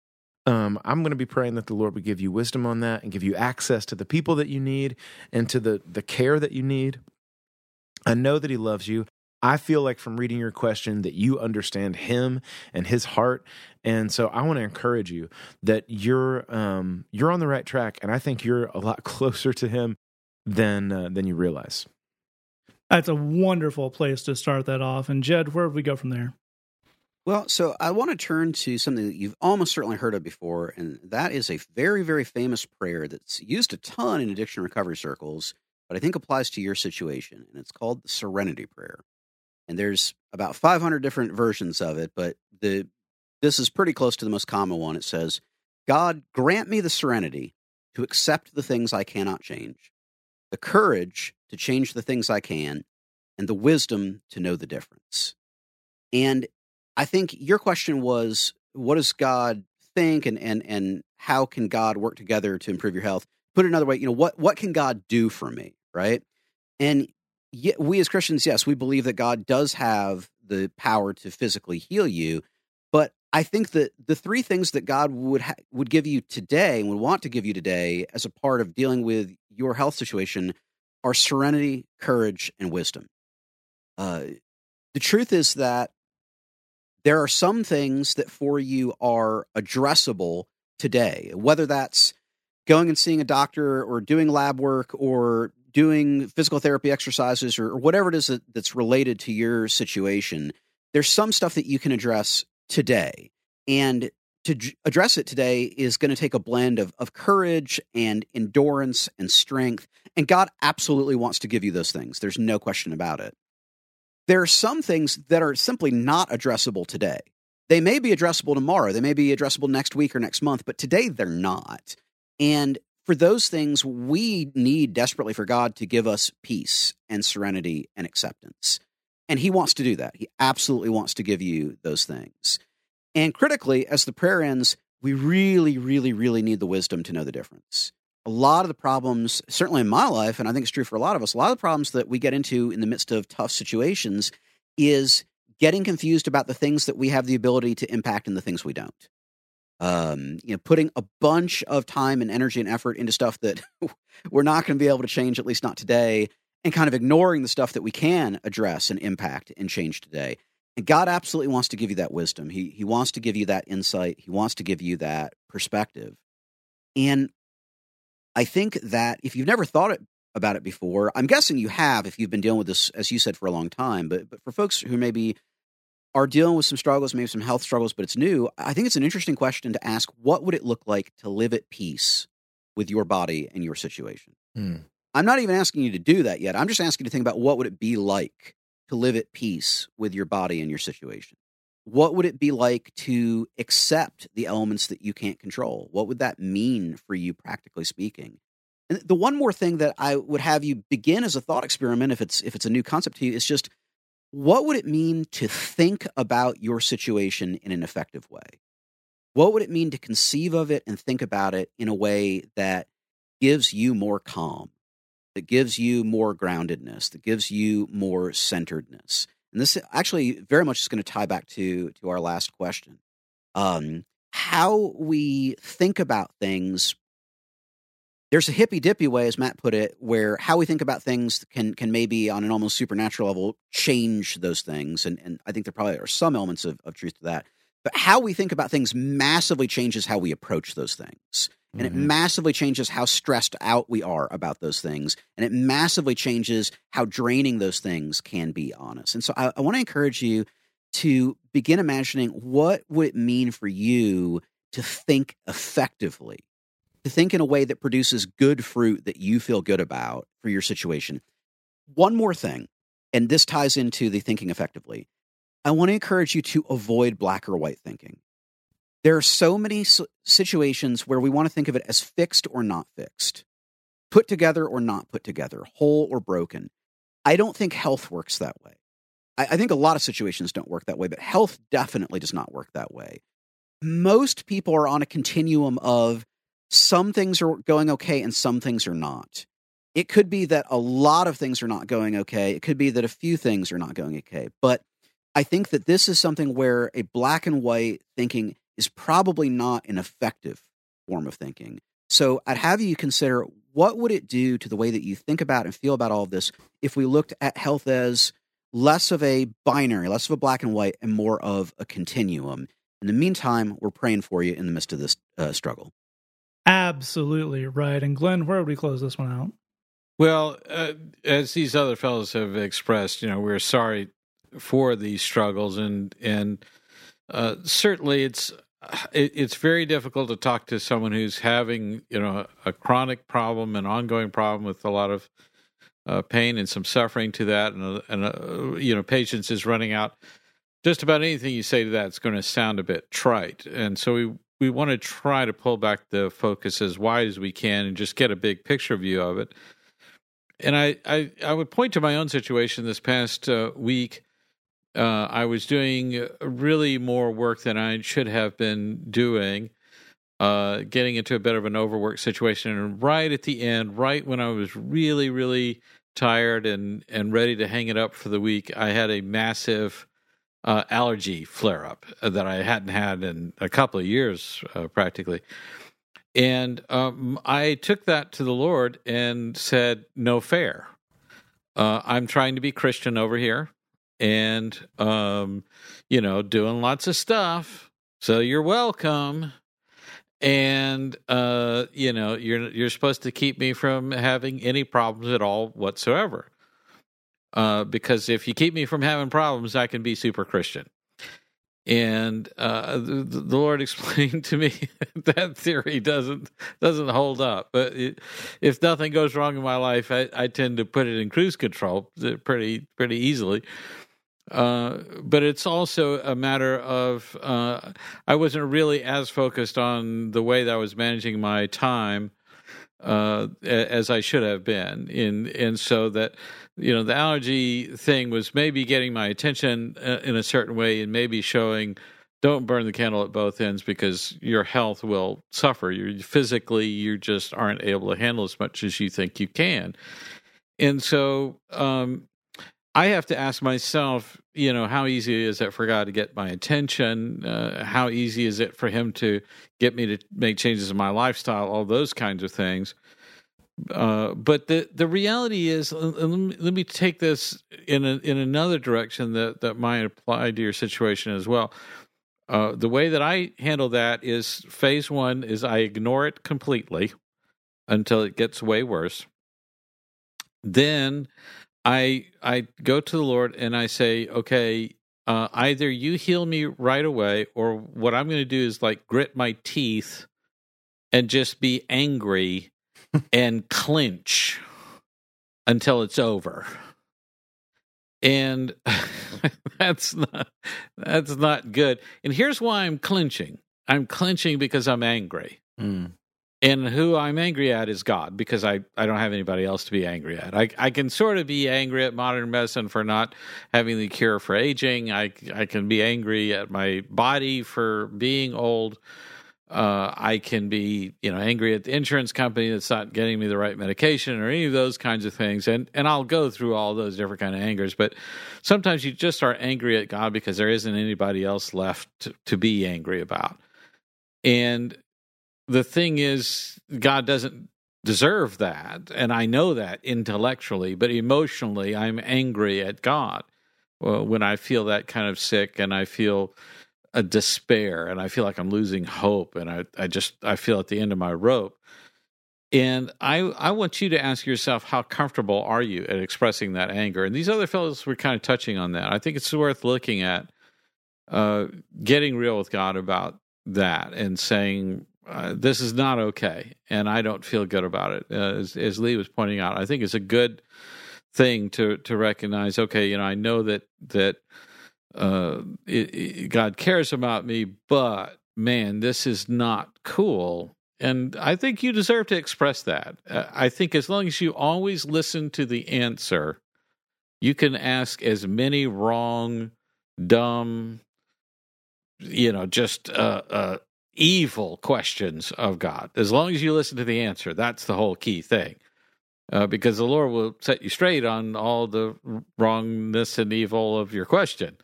um, i'm going to be praying that the lord would give you wisdom on that and give you access to the people that you need and to the the care that you need. I know that he loves you. I feel like from reading your question that you understand him and his heart. And so i want to encourage you that you're um, you're on the right track and i think you're a lot (laughs) closer to him than uh, than you realize that's a wonderful place to start that off. And Jed, where do we go from there? Well, so I want to turn to something that you've almost certainly heard of before, and that is a very, very famous prayer that's used a ton in addiction recovery circles, but I think applies to your situation, and it's called the Serenity Prayer. And there's about 500 different versions of it, but the this is pretty close to the most common one. It says, "God grant me the serenity to accept the things I cannot change, the courage to change the things I can, and the wisdom to know the difference." And I think your question was, what does God think and and and how can God work together to improve your health? Put it another way, you know, what what can God do for me, right? And yet, we as Christians, yes, we believe that God does have the power to physically heal you, I think that the three things that God would ha- would give you today and would want to give you today as a part of dealing with your health situation are serenity, courage, and wisdom. Uh, the truth is that there are some things that for you are addressable today, whether that's going and seeing a doctor or doing lab work or doing physical therapy exercises or, or whatever it is that, that's related to your situation. There's some stuff that you can address today. And to j- address it today is going to take a blend of, of courage and endurance and strength. And God absolutely wants to give you those things. There's no question about it. There are some things that are simply not addressable today. They may be addressable tomorrow, they may be addressable next week or next month, but today they're not. And for those things, we need desperately for God to give us peace and serenity and acceptance. And He wants to do that. He absolutely wants to give you those things. And critically, as the prayer ends, we really, really, really need the wisdom to know the difference. A lot of the problems, certainly in my life, and I think it's true for a lot of us, a lot of the problems that we get into in the midst of tough situations is getting confused about the things that we have the ability to impact and the things we don't. Um, you know, putting a bunch of time and energy and effort into stuff that (laughs) we're not going to be able to change, at least not today, and kind of ignoring the stuff that we can address and impact and change today. And God absolutely wants to give you that wisdom. He he wants to give you that insight. He wants to give you that perspective. And I think that if you've never thought it, about it before, I'm guessing you have if you've been dealing with this, as you said, for a long time. But but for folks who maybe are dealing with some struggles, maybe some health struggles, but it's new, I think it's an interesting question to ask what would it look like to live at peace with your body and your situation? Hmm. I'm not even asking you to do that yet. I'm just asking you to think about what would it be like to live at peace with your body and your situation? What would it be like to accept the elements that you can't control? What would that mean for you, practically speaking? And the one more thing that I would have you begin as a thought experiment, if it's if it's a new concept to you, is just what would it mean to think about your situation in an effective way? What would it mean to conceive of it and think about it in a way that gives you more calm, that gives you more groundedness, that gives you more centeredness? And this actually very much is going to tie back to to our last question. Um, how we think about things there's a hippy dippy way, as Matt put it, where how we think about things can can maybe on an almost supernatural level change those things. And and I think there probably are some elements of, of truth to that. But how we think about things massively changes how we approach those things. And it Mhm. massively changes how stressed out we are about those things. And it massively changes how draining those things can be on us. And so I, I want to encourage you to begin imagining what would it mean for you to think effectively to think in a way that produces good fruit that you feel good about for your situation. One more thing, and this ties into the thinking effectively. I want to encourage you to avoid black or white thinking. There are so many situations where we want to think of it as fixed or not fixed, put together or not put together, whole or broken. I don't think health works that way. I, I think a lot of situations don't work that way, but health definitely does not work that way. Most people are on a continuum of some things are going okay and some things are not. It could be that a lot of things are not going okay. It could be that a few things are not going okay. But I think that this is something where a black and white thinking is probably not an effective form of thinking. So I'd have you consider what would it do to the way that you think about and feel about all of this if we looked at health as less of a binary, less of a black and white, and more of a continuum. In the meantime, we're praying for you in the midst of this uh, struggle. Absolutely right. And Glenn, where would we close this one out? Well, uh, as these other fellows have expressed, you know, we're sorry for these struggles, and and uh, certainly it's it, (sighs) it's very difficult to talk to someone who's having you know a chronic problem, an ongoing problem with a lot of uh, pain and some suffering to that, and, and uh, you know patience is running out. Just about anything you say to that is going to sound a bit trite, and so we we want to try to pull back the focus as wide as we can and just get a big picture view of it. And I I, I would point to my own situation this past uh, week. Uh, I was doing really more work than I should have been doing, uh, getting into a bit of an overwork situation. And right at the end, right when I was really, really tired and, and ready to hang it up for the week, I had a massive uh, allergy flare up that I hadn't had in a couple of years, uh, practically. And um, I took that to the Lord and said, No fair. Uh, I'm trying to be Christian over here and, um, you know, doing lots of stuff. So you're welcome. And uh, you know, you're you're supposed to keep me from having any problems at all whatsoever. Uh, because if you keep me from having problems, I can be super Christian. And uh, the, the, Lord (laughs) explained to me (laughs) that theory doesn't doesn't hold up. But it, if nothing goes wrong in my life, I, I, tend to put it in cruise control pretty pretty easily. Uh, but it's also a matter of uh, I wasn't really as focused on the way that I was managing my time uh, as I should have been. In and so that you know the allergy thing was maybe getting my attention uh, in a certain way and maybe showing don't burn the candle at both ends because your health will suffer. You physically you just aren't able to handle as much as you think you can. And so um, I have to ask myself, you know, how easy is it for God to get my attention? Uh, how easy is it for Him to get me to make changes in my lifestyle? All those kinds of things. Uh, but the the reality is, let me, let me take this in a, in another direction that that might apply to your situation as well. Uh, the way that I handle that is phase one is I ignore it completely until it gets way worse. Then I I go to the Lord and I say, okay, uh, either you heal me right away, or what I'm going to do is like grit my teeth and just be angry (laughs) and clinch until it's over. And (laughs) that's not that's not good. And here's why I'm clinching. I'm clinching because I'm angry. Mm. And who I'm angry at is God because I, I don't have anybody else to be angry at. I, I can sort of be angry at modern medicine for not having the cure for aging. I, I can be angry at my body for being old. Uh, I can be, you know, angry at the insurance company that's not getting me the right medication or any of those kinds of things. And and I'll go through all those different kind of angers. But sometimes you just are angry at God because there isn't anybody else left to, to be angry about. And the thing is, God doesn't deserve that, and I know that intellectually, but emotionally, I'm angry at God when I feel that kind of sick and I feel a despair and I feel like I'm losing hope and I, I just I feel at the end of my rope. And I I want you to ask yourself how comfortable are you at expressing that anger? And these other fellows were kind of touching on that. I think it's worth looking at uh, getting real with God about that and saying uh, this is not okay, and I don't feel good about it. Uh, as, as Lee was pointing out, I think it's a good thing to to recognize. Okay, you know, I know that that uh, it, it, God cares about me, but man, this is not cool. And I think you deserve to express that. Uh, I think as long as you always listen to the answer, you can ask as many wrong, dumb, you know, just uh, uh, evil questions of God. As long as you listen to the answer, that's the whole key thing uh, because the Lord will set you straight on all the wrongness and evil of your question.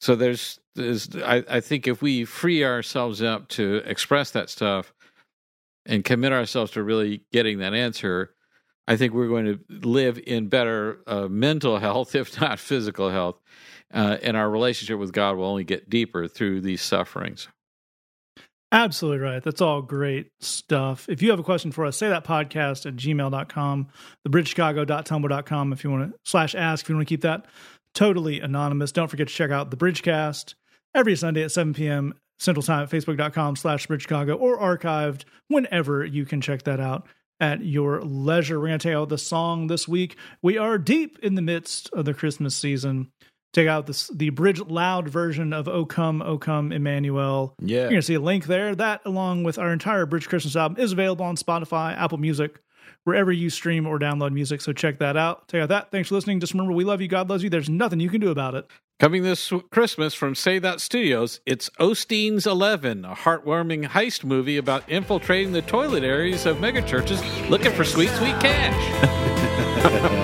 So there's, there's I, I think if we free ourselves up to express that stuff and commit ourselves to really getting that answer, I think we're going to live in better uh, mental (laughs) health, if not physical health, uh, and our relationship with God will only get deeper through these sufferings. Absolutely right. That's all great stuff. If you have a question for us, say that podcast at gmail.com, thebridgechicago.tumblr.com if you want to slash ask, if you want to keep that totally anonymous. Don't forget to check out the Bridgecast every Sunday at 7 p.m. Central Time at facebook.com slash Bridge Chicago or archived whenever you can check that out at your leisure. We're going to take out the song this week. We are deep in the midst of the Christmas season. Take out this, the Bridge Loud version of O Come, O Come, Emmanuel. Yeah. You're going to see a link there. That, along with our entire Bridge Christmas album, is available on Spotify, Apple Music, wherever you stream or download music. So check that out. Check out that. Thanks for listening. Just remember, we love you. God loves you. There's nothing you can do about it. Coming this Christmas from Say That Studios, it's Osteen's Eleven, a heartwarming heist movie about infiltrating the toilet areas of megachurches looking for sweet, sweet cash. (laughs)